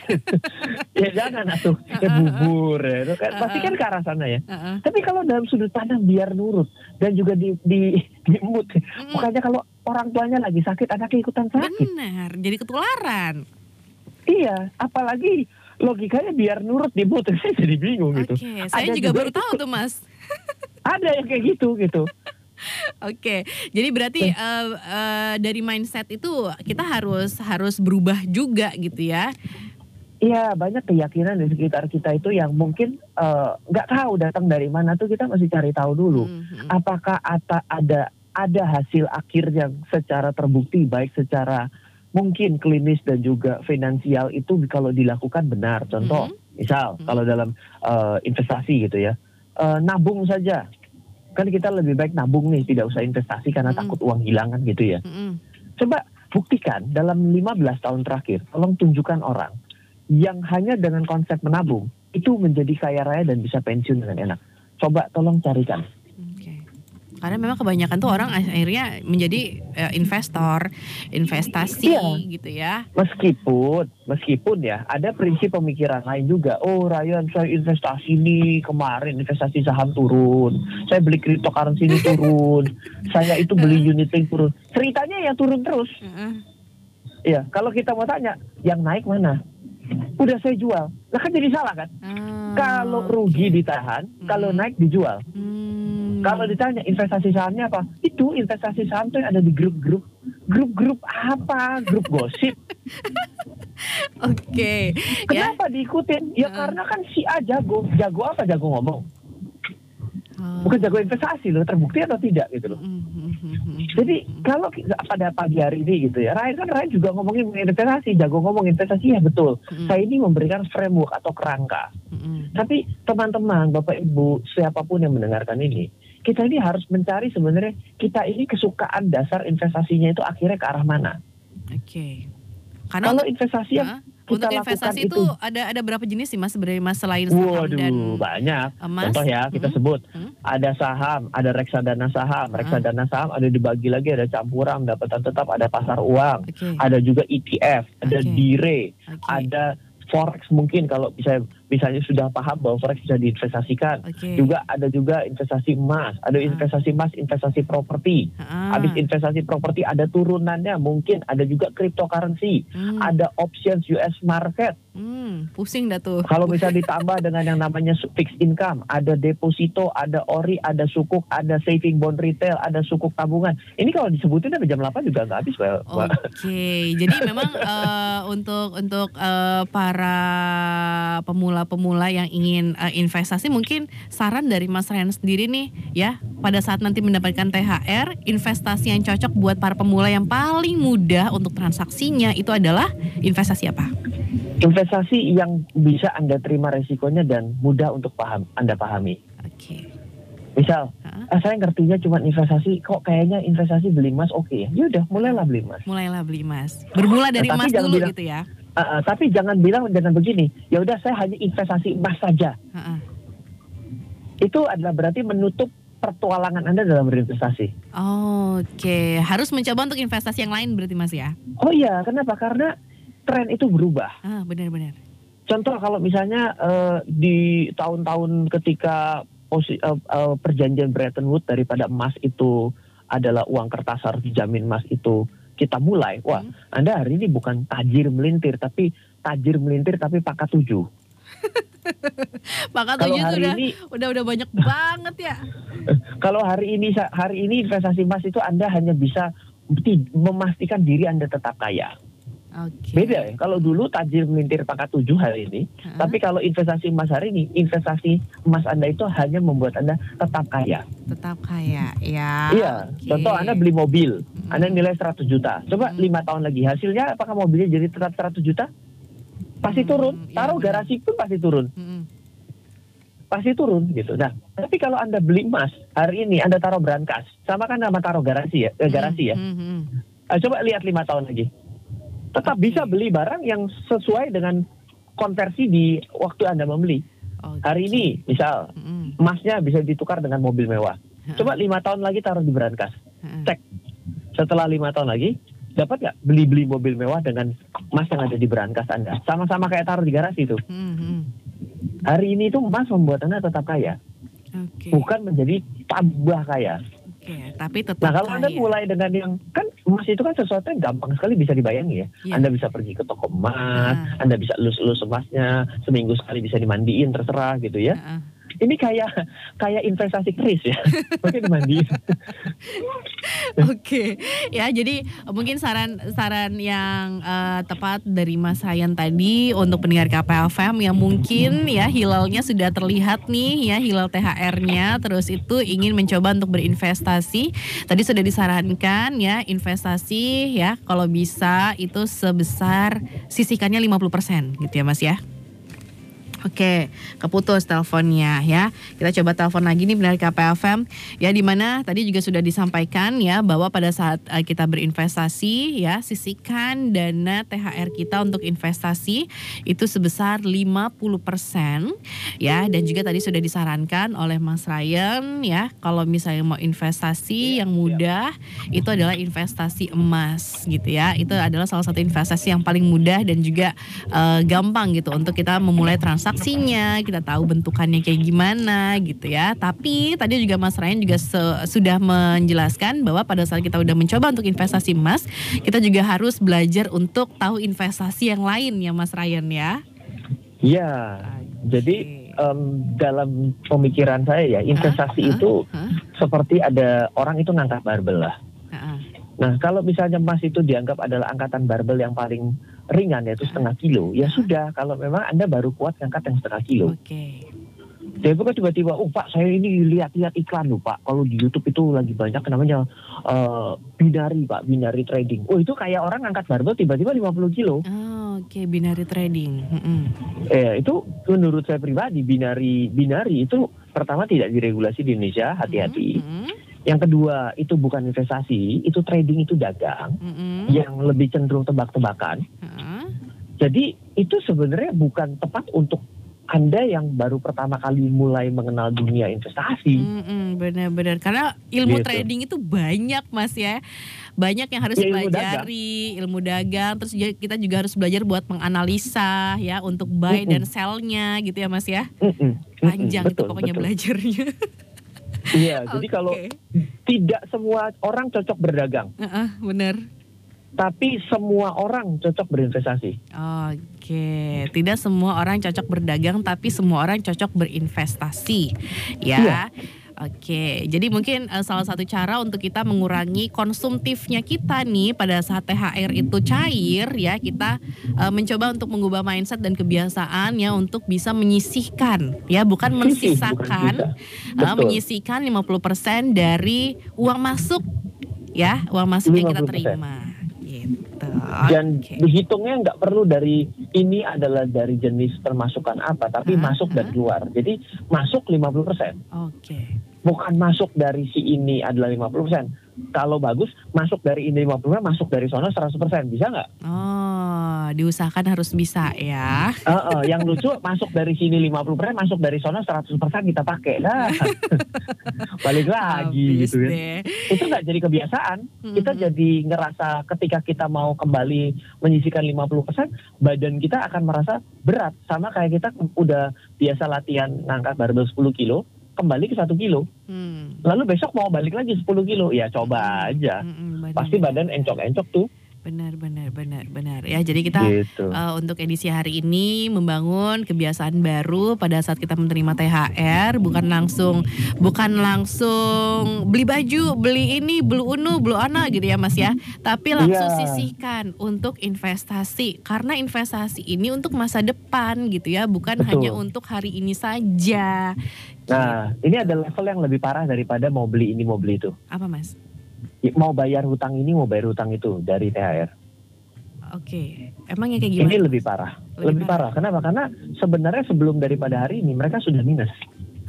S3: ya jangan atuh, ya bubur ya, kan pasti kan ke arah sana ya.
S2: Heeh.
S3: Tapi kalau dalam sudut pandang biar nurut dan juga di di dimut,
S2: Mm-mm.
S3: bukannya kalau orang tuanya lagi sakit, anaknya ikutan sakit.
S2: Benar, jadi ketularan.
S3: Iya, apalagi logikanya biar nurut dimut, saya jadi bingung
S2: Oke,
S3: gitu.
S2: saya
S3: Ada
S2: juga
S3: juga
S2: baru
S3: itu-
S2: tahu tuh mas.
S3: Ada yang kayak gitu gitu.
S2: Oke, jadi berarti eh, eh, dari mindset itu kita harus harus berubah juga gitu ya.
S3: Iya banyak keyakinan di sekitar kita itu yang mungkin eh, nggak tahu datang dari mana tuh kita masih cari tahu dulu.
S2: Mhm.
S3: Apakah ata- ada ada hasil akhir yang secara terbukti baik secara mungkin klinis dan juga finansial itu kalau dilakukan benar. Contoh, misal
S2: Mhm.
S3: kalau dalam eh, investasi gitu ya, eh, nabung saja. Kan kita lebih baik nabung nih, tidak usah investasi karena
S2: Mhm.
S3: takut uang hilang kan gitu ya.
S2: Mhm.
S3: Coba buktikan dalam 15 tahun terakhir, tolong tunjukkan orang yang hanya dengan konsep menabung itu menjadi kaya raya dan bisa pensiun dengan enak. Coba tolong carikan.
S2: Karena memang kebanyakan tuh orang akhirnya menjadi eh, investor, investasi
S3: Iya.
S2: gitu ya.
S3: Meskipun, meskipun ya ada prinsip pemikiran lain juga. Oh Ryan, saya investasi nih kemarin investasi saham turun, saya beli cryptocurrency ini turun, saya itu beli unit link turun. Ceritanya ya turun terus.
S2: Heeh.
S3: Ya, kalau kita mau tanya, yang naik mana? Udah saya jual. Lah kan jadi salah kan?
S2: Ah,
S3: Kalau rugi ditahan, kalau
S2: Hmm.
S3: naik dijual.
S2: Hmm.
S3: Kalau ditanya investasi sahamnya apa? Itu investasi saham tuh yang ada di grup-grup. Grup-grup apa? Grup gosip.
S2: Oke. Ya.
S3: Kenapa diikutin? Ya
S2: Heeh.
S3: karena kan si A jago. Jago apa? Jago ngomong.
S2: Oh.
S3: Bukan jago investasi loh. Terbukti atau tidak gitu loh.
S2: Mhm, mhm, mhm.
S3: Jadi kalau pada pagi hari ini gitu ya, Ryan kan Ryan juga ngomongin investasi, jago ngomong investasi ya betul.
S2: Mhm,
S3: Saya ini memberikan framework atau kerangka.
S2: mhm.
S3: Tapi teman-teman, Bapak Ibu, siapa pun yang mendengarkan ini, kita ini harus mencari sebenarnya kita ini kesukaan dasar investasinya itu akhirnya ke arah mana.
S2: Oke. Karena
S3: Kalau investasi yang kita
S2: untuk
S3: lakukan
S2: investasi
S3: itu,
S2: itu ada ada berapa jenis sih mas sebenarnya mas selain saham
S3: waduh
S2: dan
S3: banyak.
S2: emas?
S3: Contoh ya kita
S2: Mhm.
S3: sebut
S2: Hmm.
S3: ada saham, ada reksadana saham,
S2: Ah.
S3: reksadana saham ada dibagi lagi ada campuran, pendapatan tetap, ada pasar uang,
S2: Oke.
S3: ada juga ETF, ada
S2: Oke.
S3: dire,
S2: Oke.
S3: ada forex mungkin kalau bisa misalnya sudah paham bahwa forex bisa diinvestasikan.
S2: Oke.
S3: Juga ada juga investasi emas, ada
S2: Ah.
S3: investasi emas, investasi properti.
S2: Ah.
S3: Habis investasi properti ada turunannya, mungkin ada juga cryptocurrency,
S2: Hmm.
S3: ada options US market.
S2: Hmm, pusing dah tuh.
S3: Kalau bisa ditambah dengan yang namanya fixed income, ada deposito, ada ori, ada sukuk, ada saving bond retail, ada sukuk tabungan. Ini kalau disebutin sampai jam 8 juga nggak habis.
S2: Oke, jadi memang eh, untuk untuk eh, para pemula-pemula yang ingin eh, investasi mungkin saran dari Mas Ryan sendiri nih ya pada saat nanti mendapatkan THR investasi yang cocok buat para pemula yang paling mudah untuk transaksinya itu adalah investasi apa?
S3: Investasi yang bisa Anda terima resikonya dan mudah untuk paham Anda pahami.
S2: Oke.
S3: Misal,
S2: Hah?
S3: ah, saya ngertinya cuma investasi, kok kayaknya investasi beli emas oke ya. Ya udah, mulailah beli emas.
S2: Mulailah beli emas. Bermula dari
S3: Tapi
S2: emas dulu
S3: bilang-
S2: gitu ya.
S3: Ah, tapi jangan bilang jangan begini. Ya udah, saya hanya investasi emas saja.
S2: Heeh.
S3: Itu adalah berarti menutup pertualangan Anda dalam berinvestasi.
S2: Oke, harus mencoba untuk investasi yang lain berarti Mas ya.
S3: Oh iya, kenapa? Karena tren itu berubah.
S2: Ah, benar-benar.
S3: Contoh kalau misalnya eh, di tahun-tahun ketika posi- eh, eh, perjanjian Bretton Woods daripada emas itu adalah uang kertas harus dijamin emas itu kita mulai, wah
S2: Hmm.
S3: Anda hari ini bukan tajir melintir tapi tajir melintir tapi pangkat tujuh. Kalau
S2: tujuh
S3: hari
S2: sudah
S3: ini
S2: udah udah banyak banget ya.
S3: kalau hari ini hari ini investasi emas itu Anda hanya bisa ti- memastikan diri Anda tetap kaya.
S2: Oke.
S3: Beda ya. Kalau dulu tajir melintir pangkat tujuh hari ini,
S2: Heeh.
S3: tapi kalau investasi emas hari ini, investasi emas Anda itu hanya membuat Anda tetap kaya.
S2: tetap kaya ya.
S3: iya.
S2: oke.
S3: Contoh Anda beli mobil,
S2: Mm.
S3: Anda nilai 100 juta. Coba
S2: Hmm.
S3: lima tahun lagi hasilnya apakah mobilnya jadi tetap 100 juta? Pasti
S2: Hmm,
S3: turun.
S2: iya
S3: Taruh
S2: benar.
S3: garasi pun pasti turun.
S2: Mm-mm.
S3: Pasti turun gitu. Nah, tapi kalau Anda beli emas hari ini Anda taruh brankas, sama kan sama taruh garasi ya, eh, garasi ya.
S2: Mm, mm, mm.
S3: Ah, coba lihat lima tahun lagi. Tetap bisa beli barang yang sesuai dengan konversi di waktu Anda membeli.
S2: Oke.
S3: Hari ini, misal emasnya bisa ditukar dengan mobil mewah. Coba lima tahun lagi taruh di brankas.
S2: Heeh.
S3: Cek. Setelah lima tahun lagi, dapat nggak beli-beli mobil mewah dengan emas yang ada di brankas Anda? Sama-sama kayak taruh di garasi itu.
S2: Mm, mm.
S3: Hari ini itu emas membuat Anda tetap kaya,
S2: Oke.
S3: bukan menjadi tambah kaya.
S2: Oke, tapi tetap
S3: Nah kalau Anda
S2: kaya.
S3: mulai dengan yang kan emas itu kan sesuatu yang gampang sekali bisa dibayangi ya.
S2: Iya.
S3: Anda bisa pergi ke toko emas,
S2: Ah.
S3: Anda bisa elus-elus emasnya, seminggu sekali bisa dimandiin terserah gitu ya.
S2: Heeh.
S3: Ini kayak kayak investasi keris ya, mungkin dimandiin.
S2: Oke, ya jadi mungkin saran-saran yang eh, tepat dari Mas Ryan tadi untuk pendengar KPFM yang mungkin ya hilalnya sudah terlihat nih ya hilal THR-nya, terus itu ingin mencoba untuk berinvestasi. Tadi sudah disarankan ya investasi ya kalau bisa itu sebesar sisihkannya 50% gitu ya Mas ya. Oke, keputus teleponnya ya. Kita coba telepon lagi nih benar KPFM ya di mana tadi juga sudah disampaikan ya bahwa pada saat eh, kita berinvestasi ya sisihkan dana THR kita untuk investasi itu sebesar 50% ya dan juga tadi sudah disarankan oleh Mas Ryan ya kalau misalnya mau investasi yang mudah itu adalah investasi emas gitu ya. Itu adalah salah satu investasi yang paling mudah dan juga eh, gampang gitu untuk kita memulai transaksinya, kita tahu bentukannya kayak gimana gitu ya. Tapi tadi juga Mas Ryan juga sudah menjelaskan bahwa pada saat kita udah mencoba untuk investasi emas, kita juga harus belajar untuk tahu investasi yang lain ya Mas Ryan ya.
S3: Iya. Jadi em, dalam pemikiran saya ya investasi
S2: Hah?
S3: itu
S2: Hah?
S3: seperti ada orang itu ngangkat barbel lah.
S2: Heeh.
S3: Nah kalau misalnya emas itu dianggap adalah angkatan barbel yang paling ringan yaitu setengah kilo, ya sudah. Kalau memang anda baru kuat ngangkat yang setengah kilo,
S2: Oke.
S3: Jadi bukan tiba-tiba, oh Pak saya ini lihat-lihat iklan loh Pak. Kalau di YouTube itu lagi banyak namanya eh, binari Pak, binari trading. Oh itu kayak orang angkat barbel tiba-tiba 50 kilo.
S2: Oh, Oke, binary trading. Mm-mm.
S3: Eh itu menurut saya pribadi binari binari itu pertama tidak diregulasi di Indonesia, hati-hati.
S2: Mm-mm.
S3: Yang kedua itu bukan investasi, itu trading itu dagang
S2: Mm-mm.
S3: yang lebih cenderung tebak-tebakan.
S2: Heeh.
S3: Jadi itu sebenarnya bukan tepat untuk anda yang baru pertama kali mulai mengenal dunia investasi.
S2: Mm-mm, benar-benar karena ilmu
S3: Gitu.
S2: trading itu banyak mas ya banyak yang harus
S3: Ya, ilmu
S2: dipelajari ilmu dagang terus juga- kita juga harus belajar buat menganalisa ya untuk buy
S3: Mm-mm.
S2: dan sell-nya gitu ya mas ya
S3: mm-mm,
S2: panjang itu
S3: betul,
S2: pokoknya
S3: betul.
S2: belajarnya
S3: Iya, jadi
S2: Oke.
S3: kalau tidak semua orang cocok berdagang,
S2: Heeh, benar
S3: tapi semua orang cocok berinvestasi.
S2: Oke, tidak semua orang cocok berdagang, tapi semua orang cocok berinvestasi, ya.
S3: Iya.
S2: Oke, jadi mungkin eh, salah satu cara untuk kita mengurangi konsumtifnya kita nih pada saat THR itu cair, ya kita eh, mencoba untuk mengubah mindset dan kebiasaan ya untuk bisa menyisihkan, ya bukan
S3: bisa.
S2: eh,
S3: Betul.
S2: menyisihkan 50% dari uang masuk, ya uang masuk yang kita
S3: 50%.
S2: terima, gitu.
S3: Dan
S2: Oke.
S3: dihitungnya nggak perlu dari ini adalah dari jenis permasukan apa, tapi
S2: Hah?
S3: masuk dan
S2: Hah?
S3: keluar. Jadi masuk 50%.
S2: Oke.
S3: Bukan masuk dari si ini adalah 50%. Kalau bagus, masuk dari ini 50%, masuk dari sono 100%. Bisa nggak?
S2: Oh, diusahakan harus bisa ya.
S3: Heeh, yang lucu masuk dari sini 50%, masuk dari sono 100% kita pakai. Nah, balik lagi
S2: Habis
S3: gitu ya.
S2: deh.
S3: Itu nggak jadi kebiasaan. Kita
S2: Mhm.
S3: jadi ngerasa ketika kita mau kembali menyisikan 50%, badan kita akan merasa berat. Sama kayak kita udah biasa latihan ngangkat barbel 10 kilo, kembali ke 1 kilo.
S2: Hmm.
S3: Lalu besok mau balik lagi 10 kilo, ya coba aja.
S2: Mm-mm,
S3: Pasti badan encok-encok tuh.
S2: Benar, benar, benar, benar. Ya, jadi kita
S3: Gitu.
S2: uh, untuk edisi hari ini membangun kebiasaan baru pada saat kita menerima THR, bukan langsung bukan langsung beli baju, beli ini, beli unu, beli ana gitu ya Mas ya. Tapi langsung
S3: Iya.
S2: sisihkan untuk investasi karena investasi ini untuk masa depan gitu ya, bukan
S3: Betul.
S2: hanya untuk hari ini saja.
S3: Nah, ini ada level yang lebih parah daripada mau beli ini mau beli itu.
S2: Apa Mas?
S3: Mau bayar hutang ini mau bayar hutang itu dari THR.
S2: Oke, emangnya kayak gimana?
S3: Ini lebih parah.
S2: Lebih
S3: Lebih, parah. Kenapa? Karena sebenarnya sebelum daripada hari ini mereka sudah minus.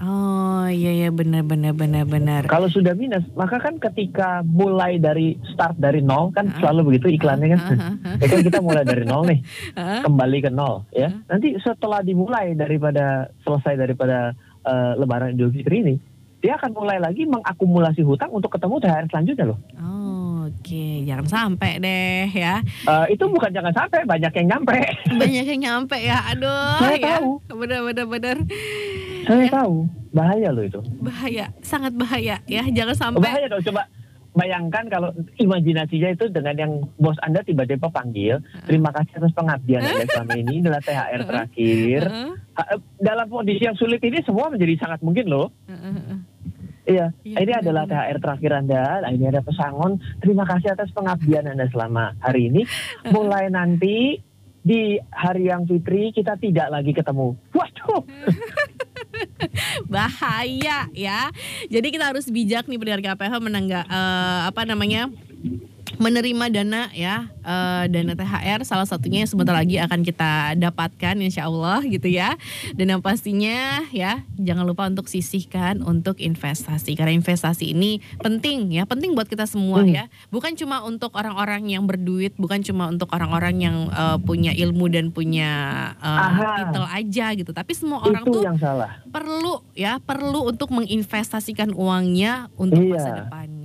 S2: Oh iya iya benar benar benar benar.
S3: Kalau sudah minus, maka kan ketika mulai dari start dari nol kan
S2: Ah.
S3: selalu begitu iklannya kan.
S2: Ah, ah.
S3: Ya kan kita mulai dari nol nih, kembali ke nol ya. Nanti setelah dimulai daripada selesai daripada eh, Lebaran Idul Fitri ini, dia akan mulai lagi mengakumulasi hutang untuk ketemu THR selanjutnya loh.
S2: Oh, Oke, jangan sampai deh ya.
S3: Eh, itu bukan jangan sampai banyak yang nyampe.
S2: Banyak yang nyampe ya. Aduh
S3: Saya
S2: ya.
S3: tahu.
S2: Benar.
S3: Saya
S2: Ya.
S3: tahu bahaya loh itu.
S2: Bahaya, sangat bahaya ya. Jangan sampai
S3: Bahaya dong coba bayangkan kalau imajinasinya itu dengan yang bos Anda tiba-tiba panggil, terima kasih atas pengabdian Anda selama ini adalah THR terakhir. Eh, Dalam kondisi yang sulit ini semua menjadi sangat mungkin loh. Iya,
S2: Iya,
S3: ini
S2: benar,
S3: adalah. THR terakhir Anda. Nah, ini ada pesangon. Terima kasih atas pengabdian Anda selama hari ini. Mulai nanti di hari yang fitri kita tidak lagi ketemu. Waduh,
S2: bahaya ya. Jadi kita harus bijak nih pendengar KPH menangga eh, apa namanya? Menerima dana ya eh, dana THR salah satunya yang sebentar lagi akan kita dapatkan insya Allah gitu ya dan yang pastinya ya jangan lupa untuk sisihkan untuk investasi karena investasi ini penting ya penting buat kita semua
S3: Hmm.
S2: ya bukan cuma untuk orang-orang yang berduit bukan cuma untuk orang-orang yang eh, punya ilmu dan punya
S3: Aha.
S2: titel aja gitu tapi semua orang
S3: itu
S2: tuh
S3: yang salah.
S2: perlu ya perlu untuk menginvestasikan uangnya untuk
S3: Iya.
S2: masa depannya.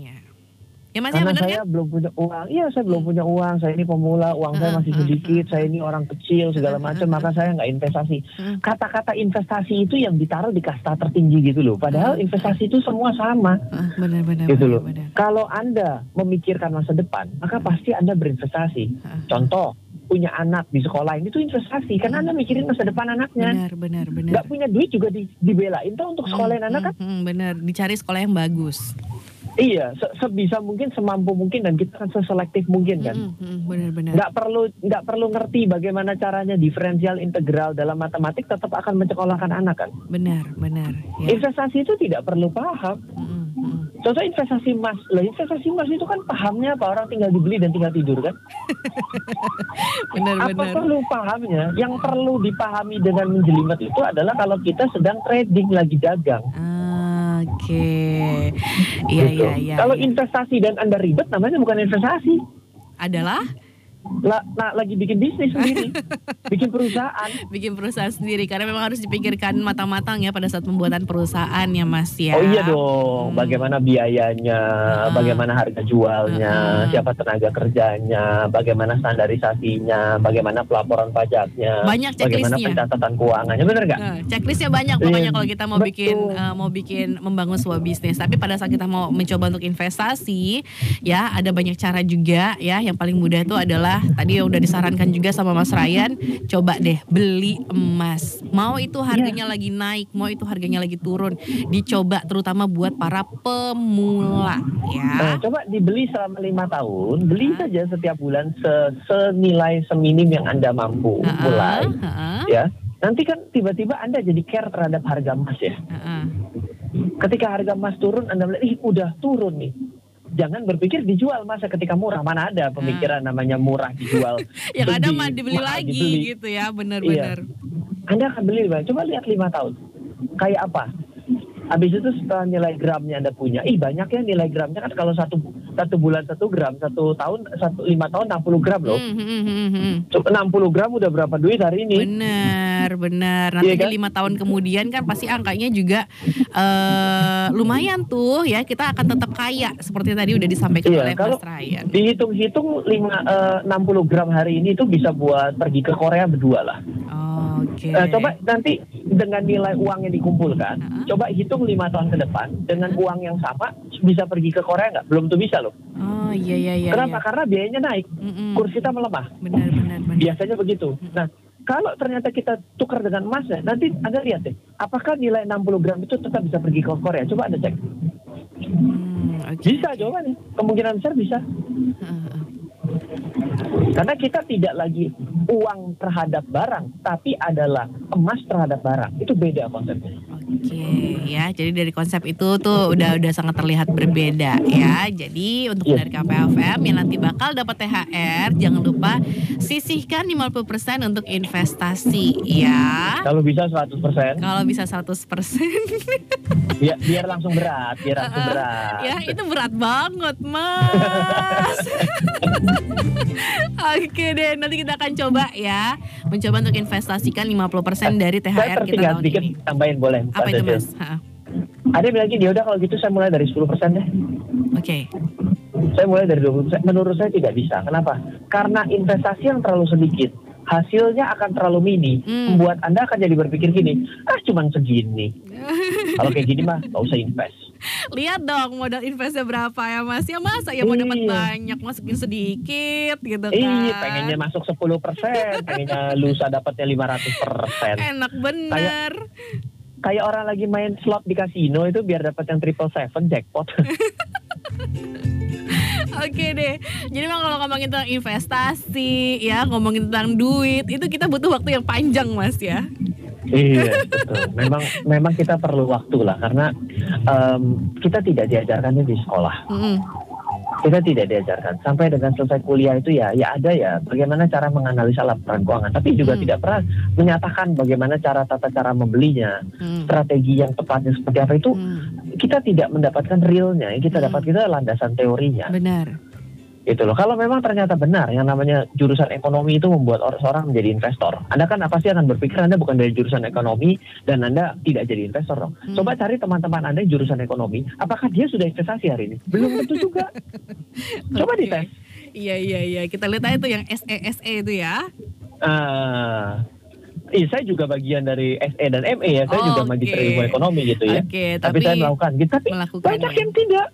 S2: Ya Mas ya
S3: Karena
S2: benar
S3: saya
S2: kan?
S3: belum punya uang. Iya, saya belum punya uang. Saya ini pemula, uang saya masih sedikit. Saya ini orang kecil segala macam, maka saya nggak investasi.
S2: Hmm.
S3: Kata-kata investasi itu yang ditaruh di kasta tertinggi gitu loh. Padahal investasi itu semua sama.
S2: Ah, benar benar
S3: Gitu loh. Kalau Anda memikirkan masa depan, maka pasti Anda berinvestasi.
S2: Ah,
S3: Contoh, punya anak di sekolah ini tuh investasi karena Anda mikirin masa depan anaknya.
S2: Benar benar benar.
S3: Nggak punya duit juga di, dibelain tuh untuk sekolahin
S2: Hmm,
S3: anak kan?
S2: hmm, hmm, benar dicari sekolah yang bagus.
S3: Iya, se- sebisa mungkin, semampu mungkin dan kita kan seselektif mungkin kan.
S2: Hmm, hmm, benar benar.
S3: nggak perlu nggak perlu ngerti bagaimana caranya diferensial integral dalam matematik tetap akan mencekolahkan anak kan.
S2: Benar benar. Ya.
S3: Investasi itu tidak perlu paham.
S2: Hmm, hmm.
S3: Contoh investasi emas, lah investasi emas itu kan pahamnya apa orang tinggal dibeli dan tinggal tidur kan?
S2: Benar
S3: Apa
S2: benar.
S3: perlu pahamnya? Yang perlu dipahami dengan menjelimet itu adalah kalau kita sedang trading lagi dagang.
S2: Ah, Oke. Iya iya iya.
S3: Kalau
S2: iya.
S3: investasi dan anda ribet namanya bukan investasi.
S2: adalah
S3: La, nah, lagi bikin bisnis sendiri, bikin perusahaan.
S2: bikin perusahaan sendiri karena memang harus dipikirkan matang-matang ya pada saat pembuatan perusahaan ya Mas ya.
S3: Oh iya dong,
S2: Hmm.
S3: bagaimana biayanya,
S2: Ah.
S3: bagaimana harga jualnya,
S2: Ah.
S3: siapa tenaga kerjanya, bagaimana standarisasinya, bagaimana pelaporan pajaknya,
S2: Banyak
S3: bagaimana
S2: checklistnya.
S3: pencatatan keuangannya, bener nggak?
S2: Nah, checklistnya banyak pokoknya
S3: Iya,
S2: kalau kita mau
S3: betul.
S2: bikin eh, mau bikin membangun sebuah bisnis. Tapi pada saat kita mau mencoba untuk investasi, ya ada banyak cara juga ya. Yang paling mudah itu adalah tadi yang udah disarankan juga sama Mas Ryan, coba deh beli emas. Mau itu harganya lagi naik, mau itu harganya lagi turun, dicoba terutama buat para pemula
S3: Nah,
S2: ya.
S3: coba dibeli selama lima tahun, beli
S2: Ah.
S3: saja setiap bulan se- senilai seminim yang anda mampu
S2: Heeh,
S3: mulai,
S2: heeh,
S3: ya. Nanti kan tiba-tiba anda jadi care terhadap harga emas ya.
S2: heeh.
S3: Ketika harga emas turun, anda melihat, ih udah turun nih. Jangan berpikir dijual masa ketika murah mana ada pemikiran namanya murah dijual.
S2: Yang ada
S3: Beli,
S2: mah dibeli
S3: mahal
S2: lagi
S3: dibeli.
S2: gitu ya, benar-benar.
S3: Anda akan beli Bang. Coba lihat lima tahun. Kayak apa? Habis itu setelah nilai gramnya Anda punya, ih banyak ya nilai gramnya kan kalau satu satu bulan satu gram, satu tahun satu lima tahun 60 gram loh.
S2: Hmm, hmm, hmm, hmm.
S3: Coba 60 gram udah berapa duit hari ini?
S2: Benar, benar. Nanti
S3: Iya kan?
S2: lima tahun kemudian kan pasti angkanya juga eh lumayan tuh ya. Kita akan tetap kaya seperti tadi udah disampaikan
S3: Iya,
S2: oleh Mas Ryan.
S3: Dihitung-hitung lima eh, 60 gram hari ini itu bisa buat pergi ke Korea berdua lah.
S2: Oke.
S3: Eh, coba nanti dengan nilai uang yang dikumpulkan,
S2: Ha-ha.
S3: coba hitung lima tahun ke depan dengan uang yang sama bisa pergi ke Korea nggak? Belum tuh bisa loh.
S2: Oh, iya iya iya.
S3: Kenapa?
S2: iya.
S3: Karena biayanya naik,
S2: Mm-mm.
S3: kurs kita melemah.
S2: Benar benar benar.
S3: Biasanya begitu. Nah, kalau ternyata kita tukar dengan emasnya, nanti Anda lihat deh, apakah nilai 60 gram itu tetap bisa pergi ke Korea? Coba Anda cek.
S2: Hmm, oke.
S3: Bisa jawabannya. Kemungkinan besar bisa. Karena kita tidak lagi uang terhadap barang, tapi adalah emas terhadap barang. Itu beda konsepnya.
S2: Oke ya, jadi dari konsep itu tuh udah udah sangat terlihat berbeda ya. Jadi untuk
S3: Iya.
S2: dari KPFM yang nanti bakal dapat THR, jangan lupa sisihkan 50% untuk investasi ya.
S3: Kalau bisa 100%,
S2: Kalau bisa 100%
S3: biar, biar langsung berat, biar langsung berat.
S2: ya itu berat banget mas. Oke deh, nanti kita akan coba ya, mencoba untuk investasikan 50% dari
S3: Saya
S2: THR kita tahun
S3: sedikit
S2: ini.
S3: tambahin boleh.
S2: Apa
S3: Pak
S2: itu mas? Ha,
S3: Ada yang bilang gini, "Ya udah kalau gitu saya mulai dari 10% deh.
S2: Oke.
S3: Saya mulai dari 20%. Menurut saya tidak bisa. Kenapa? Karena investasi yang terlalu sedikit, hasilnya akan terlalu mini,
S2: Hmm.
S3: membuat Anda akan jadi berpikir gini, ah cuman segini. Kalau kayak gini mah nggak usah invest.
S2: Lihat dong modal investnya berapa ya mas Ya masa ya mau dapat
S3: Iya.
S2: banyak Masukin sedikit gitu kan
S3: Iya, pengennya masuk 10%, pengennya lusa dapatnya 500%.
S2: Enak bener
S3: Kayak orang lagi main slot di kasino itu biar dapat yang triple seven jackpot.
S2: Oke deh Jadi memang kalau ngomongin tentang investasi Ya ngomongin tentang duit Itu kita butuh waktu yang panjang mas ya
S3: iya, betul. Memang memang kita perlu waktu lah karena em, kita tidak diajarkannya di sekolah.
S2: Mm-mm.
S3: Kita tidak diajarkan sampai dengan selesai kuliah itu ya ya ada ya bagaimana cara menganalisa laporan keuangan, tapi juga
S2: Hmm.
S3: tidak pernah menyatakan bagaimana cara tata cara membelinya,
S2: Mm.
S3: strategi yang tepatnya seperti apa itu
S2: Mm.
S3: kita tidak mendapatkan realnya, yang kita
S2: Hmm.
S3: dapat kita landasan teorinya.
S2: Benar
S3: Gitu loh. Kalau memang ternyata benar yang namanya jurusan ekonomi itu membuat or- seorang menjadi investor. Anda kan apa sih akan berpikir Anda bukan dari jurusan ekonomi dan Anda tidak jadi investor dong.
S2: Hmm.
S3: Coba cari teman-teman Anda yang jurusan ekonomi, apakah dia sudah investasi hari ini? Belum tentu juga. Coba
S2: Oke.
S3: dites.
S2: Iya iya iya Kita lihat aja tuh yang SE SE itu ya
S3: Ah, Iya, saya juga bagian dari SE dan ME ya. Saya juga
S2: Oke.
S3: magister ilmu ekonomi gitu ya.
S2: Oke
S3: tapi, saya melakukan gitu. Tapi
S2: melakukannya.
S3: banyak yang tidak.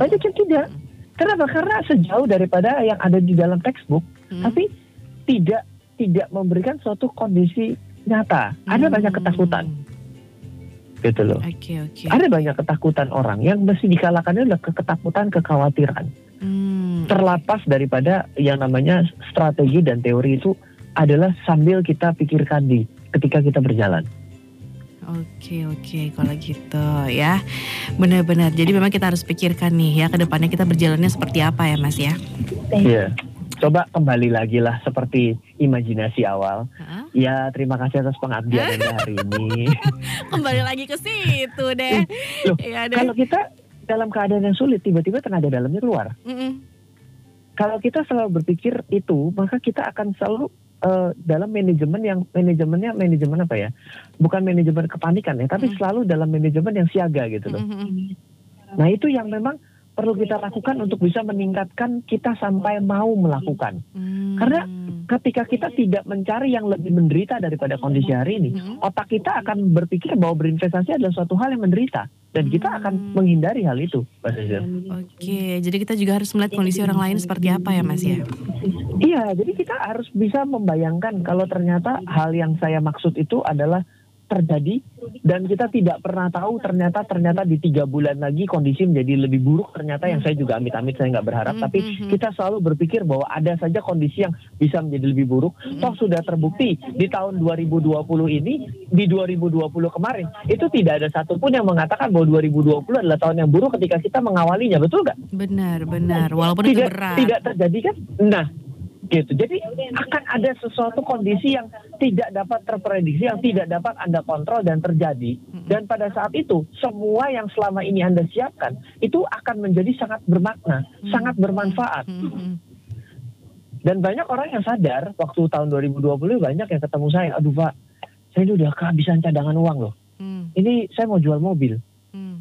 S3: Banyak yang tidak. Kenapa? Karena sejauh daripada yang ada di dalam textbook,
S2: Mm.
S3: tapi tidak tidak memberikan suatu kondisi nyata. Ada banyak
S2: Hmm.
S3: ketakutan, gitu loh.
S2: Oke oke
S3: Ada banyak ketakutan orang yang mesti dikalahkannya adalah ke- ketakutan, kekhawatiran.
S2: Hmm.
S3: Terlepas daripada yang namanya strategi dan teori itu adalah sambil kita pikirkan di ketika kita berjalan.
S2: Oke oke kalau gitu ya benar-benar jadi memang kita harus pikirkan nih ya ke depannya kita berjalannya seperti apa ya mas ya
S3: Iya. Coba kembali lagi lah seperti imajinasi awal.
S2: Hah?
S3: Ya terima kasih atas pengabdian Anda hari ini.
S2: kembali lagi ke situ deh
S3: Loh,
S2: ya deh
S3: Kalau kita dalam keadaan yang sulit tiba-tiba tenaga dalamnya keluar.
S2: Mm-mm.
S3: Kalau kita selalu berpikir itu, maka kita akan selalu eh, dalam manajemen yang manajemennya manajemen apa ya? Bukan manajemen kepanikan ya, tapi
S2: Mm.
S3: selalu dalam manajemen yang siaga gitu loh.
S2: Mm-mm.
S3: Nah, itu yang memang perlu kita lakukan untuk bisa meningkatkan kita sampai mau melakukan.
S2: Hmm.
S3: Karena Ketika kita tidak mencari yang lebih menderita daripada kondisi hari ini,
S2: Mm-mm.
S3: otak kita akan berpikir bahwa berinvestasi adalah suatu hal yang menderita dan kita
S2: Hmm.
S3: akan menghindari hal itu, Cecil.
S2: Oke, jadi kita juga harus melihat kondisi orang lain seperti apa ya Mas ya?
S3: Iya, jadi kita harus bisa membayangkan kalau ternyata hal yang saya maksud itu adalah terjadi dan kita tidak pernah tahu ternyata ternyata di tiga bulan lagi kondisi menjadi lebih buruk. Ternyata yang saya juga amit-amit saya nggak berharap. Tapi
S2: Mhm.
S3: kita selalu berpikir bahwa ada saja kondisi yang bisa menjadi lebih buruk. Toh sudah terbukti di tahun 2020 ini di 2020 kemarin itu tidak ada satupun yang mengatakan bahwa 2020 adalah tahun yang buruk ketika kita mengawalinya. Betul nggak?
S2: Benar, benar. Walaupun itu
S3: tidak
S2: berat.
S3: tidak terjadi kan? Nah gitu. Jadi akan ada sesuatu kondisi yang tidak dapat terprediksi yang tidak dapat anda kontrol dan terjadi. Dan pada saat itu semua yang selama ini anda siapkan itu akan menjadi sangat bermakna sangat bermanfaat.
S2: Mm-mm.
S3: dan banyak orang yang sadar waktu tahun 2020 banyak yang ketemu saya aduh pak saya ini udah kehabisan cadangan uang loh.
S2: Mm,
S3: ini saya mau jual mobil.
S2: Mm.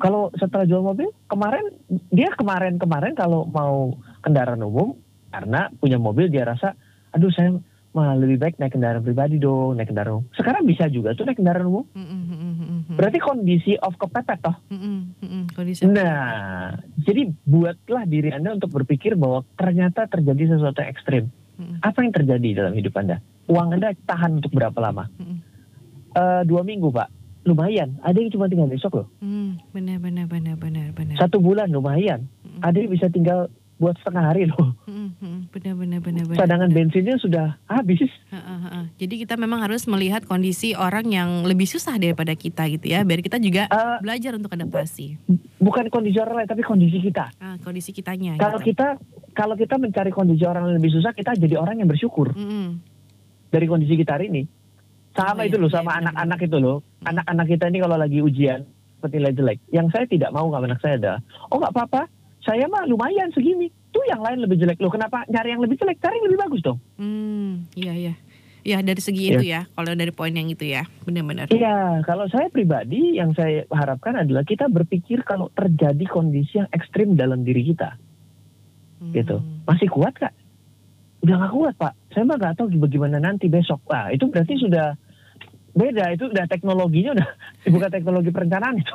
S3: kalau setelah jual mobil kemarin dia kemarin-kemarin kalau mau kendaraan umum karena punya mobil dia rasa aduh saya mah lebih baik naik kendaraan pribadi dong naik kendaraan umum sekarang bisa juga tuh naik kendaraan umum
S2: Mm, mm, mm, mm. Mhm.
S3: Berarti kondisi of kepepet toh.
S2: Mm-mm, kondisi.
S3: Nah, jadi buatlah diri Anda untuk berpikir bahwa ternyata terjadi sesuatu yang ekstrim.
S2: Mm-mm,
S3: Apa yang terjadi dalam hidup Anda? Uang Anda tahan untuk berapa lama?
S2: mm-mm.
S3: Eh, dua minggu, Pak. Lumayan. Ada yang cuma tinggal besok loh.
S2: Mm, benar benar benar benar benar.
S3: Satu bulan lumayan.
S2: Mm-mm,
S3: Ada yang bisa tinggal buat setengah hari loh.
S2: benar benar benar benar.
S3: Cadangan
S2: benar.
S3: bensinnya sudah habis.
S2: Heeh, heeh. Jadi kita memang harus melihat kondisi orang yang lebih susah daripada kita gitu ya, biar kita juga
S3: Eh,
S2: belajar untuk adaptasi.
S3: bukan kondisi orang lain, tapi kondisi kita.
S2: Ah, kondisi kitanya.
S3: Kalau
S2: gitu.
S3: kita kalau kita mencari kondisi orang yang lebih susah, kita jadi orang yang bersyukur
S2: Mm-mm.
S3: dari kondisi kita hari ini. Sama
S2: Oh,
S3: itu
S2: iya,
S3: loh,
S2: iya,
S3: sama
S2: benar,
S3: anak-anak itu loh. Anak-anak kita ini kalau lagi ujian seperti nilai jelek, yang saya tidak mau nggak anak saya ada. Oh nggak apa-apa, saya mah lumayan segini. Tuh yang lain lebih jelek loh. Kenapa nyari yang lebih jelek? Cari yang lebih bagus dong.
S2: Hmm, iya iya. Ya dari segi itu ya, kalau dari poin yang itu ya, benar-benar.
S3: Iya, kalau saya pribadi yang saya harapkan adalah kita berpikir kalau terjadi kondisi yang ekstrim dalam diri kita,
S2: Hmm.
S3: gitu. Masih kuat kak? Udah nggak kuat pak. Saya mah nggak tahu bagaimana nanti besok. Wah itu berarti sudah beda. Itu udah teknologinya udah bukan teknologi perencanaan itu.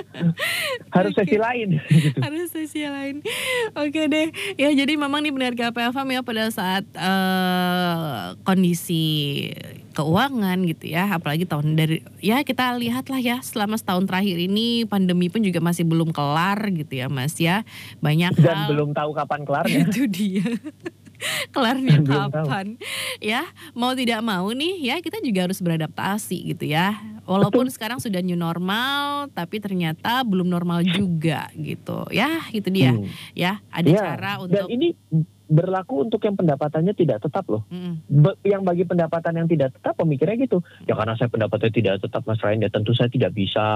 S3: Harus sesi lain. gitu.
S2: Harus sesi lain. Oke deh. Ya jadi memang nih benar KPFM ya pada saat eh, kondisi keuangan gitu ya, apalagi tahun dari ya kita lihatlah ya selama setahun terakhir ini pandemi pun juga masih belum kelar gitu ya Mas ya. Banyak
S3: Dan
S2: hal
S3: belum tahu kapan kelarnya.
S2: itu dia. Kelarnya
S3: tahu.
S2: kapan? Ya, mau tidak mau nih ya kita juga harus beradaptasi gitu ya. Walaupun sekarang sudah new normal, tapi ternyata belum normal juga gitu. Ya, itu dia.
S3: Hmm.
S2: Ya, ada
S3: Iya,
S2: cara
S3: Dan
S2: untuk
S3: ini berlaku untuk yang pendapatannya tidak tetap loh.
S2: Mm-mm.
S3: Be- yang bagi pendapatan yang tidak tetap pemikirnya gitu ya karena saya pendapatnya tidak tetap mas Ryan ya tentu saya tidak bisa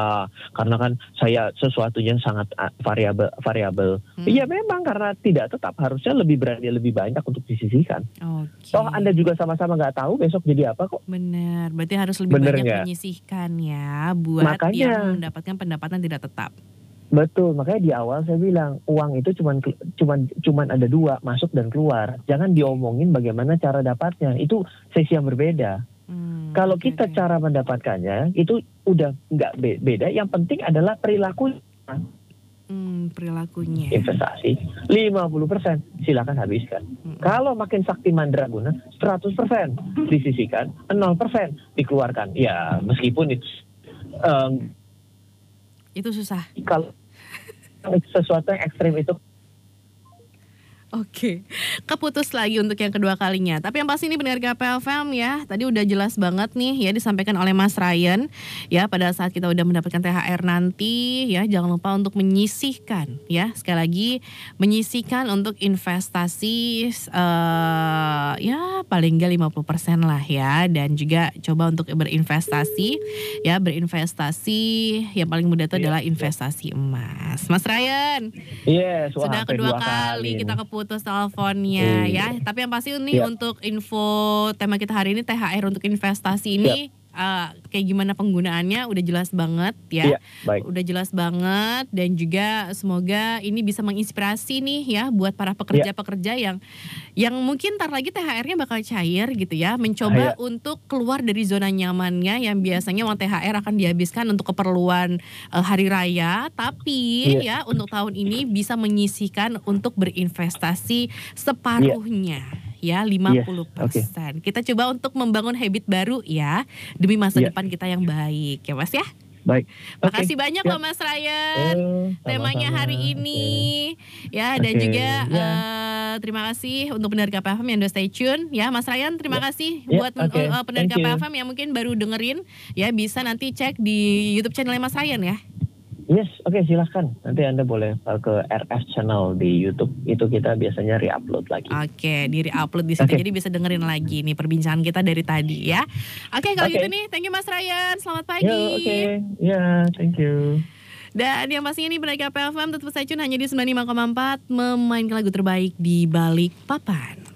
S3: karena kan saya sesuatu yang sangat ah, variabel variabel
S2: Hmm.
S3: iya memang karena tidak tetap harusnya lebih berani lebih banyak untuk disisihkan
S2: Oke.
S3: toh anda juga sama-sama nggak tahu besok jadi apa kok
S2: Benar, berarti harus lebih
S3: Bener
S2: banyak
S3: nggak?
S2: menyisihkan ya buat
S3: Makanya.
S2: yang mendapatkan pendapatan tidak tetap.
S3: Betul makanya di awal saya bilang uang itu cuman cuman cuman ada dua masuk dan keluar jangan diomongin bagaimana cara dapatnya itu sesi yang berbeda
S2: Hmm,
S3: Kalau
S2: oke,
S3: kita cara mendapatkannya itu udah nggak be- beda. Yang penting adalah perilaku
S2: Hmm, perilakunya.
S3: investasi 50% silakan habiskan.
S2: Hmm.
S3: Kalau makin sakti mandraguna 100% disisikan, 0% dikeluarkan. Ya meskipun itu em,
S2: Itu susah.
S3: kalau sesuatu yang ekstrim itu
S2: Oke, keputus lagi untuk yang kedua kalinya. Tapi yang pasti ini benar KPFM ya. Tadi udah jelas banget nih ya disampaikan oleh Mas Ryan ya pada saat kita udah mendapatkan THR nanti ya jangan lupa untuk menyisihkan ya sekali lagi menyisihkan untuk investasi eh ya paling enggak 50% lah ya dan juga coba untuk berinvestasi ya berinvestasi yang paling mudah itu
S3: Iya,
S2: adalah
S3: iya.
S2: investasi emas. Mas Ryan
S3: yes wah,
S2: sudah kedua
S3: dua
S2: kali kita keputus teleponnya
S3: Iya.
S2: ya. Tapi yang pasti ini
S3: Iya.
S2: untuk info tema kita hari ini THR untuk investasi ini eh, kayak gimana penggunaannya udah jelas banget ya.
S3: Iya, baik.
S2: Udah jelas banget dan juga semoga ini bisa menginspirasi nih ya buat para pekerja-pekerja yang yang mungkin ntar lagi THR-nya bakal cair gitu ya, mencoba
S3: Iya.
S2: untuk keluar dari zona nyamannya yang biasanya uang THR akan dihabiskan untuk keperluan eh, hari raya, tapi ya
S3: Iya.
S2: untuk tahun ini bisa menyisihkan untuk berinvestasi separuhnya. Ya 50%. Kita coba untuk membangun habit baru ya demi masa
S3: Iya.
S2: depan kita yang baik ya Mas ya.
S3: Baik. Oke.
S2: Makasih banyak
S3: Ya.
S2: loh Mas Ryan
S3: Eh,
S2: temanya hari ini ya dan
S3: Oke,
S2: juga
S3: ya.
S2: eh, terima kasih untuk pendengar KPFM yang udah stay tune ya Mas Ryan terima
S3: Ya.
S2: kasih
S3: Ya,
S2: buat eh, pendengar
S3: Thank you.
S2: KPFM yang mungkin baru dengerin ya bisa nanti cek di YouTube channel Mas Ryan ya
S3: Yes, oke silahkan. Nanti Anda boleh ke RF channel di YouTube. Itu kita biasanya re-upload lagi.
S2: Oke, di upload di situ
S3: Oke.
S2: jadi bisa dengerin lagi nih perbincangan kita dari tadi ya. Oke, kalau
S3: Oke.
S2: gitu nih, thank you Mas Ryan. Selamat pagi.
S3: Ya, oke. Ya, thank you.
S2: Dan yang pastinya nih pendengar KPFM tetap stay hanya di 95,4 memainkan lagu terbaik di balik papan.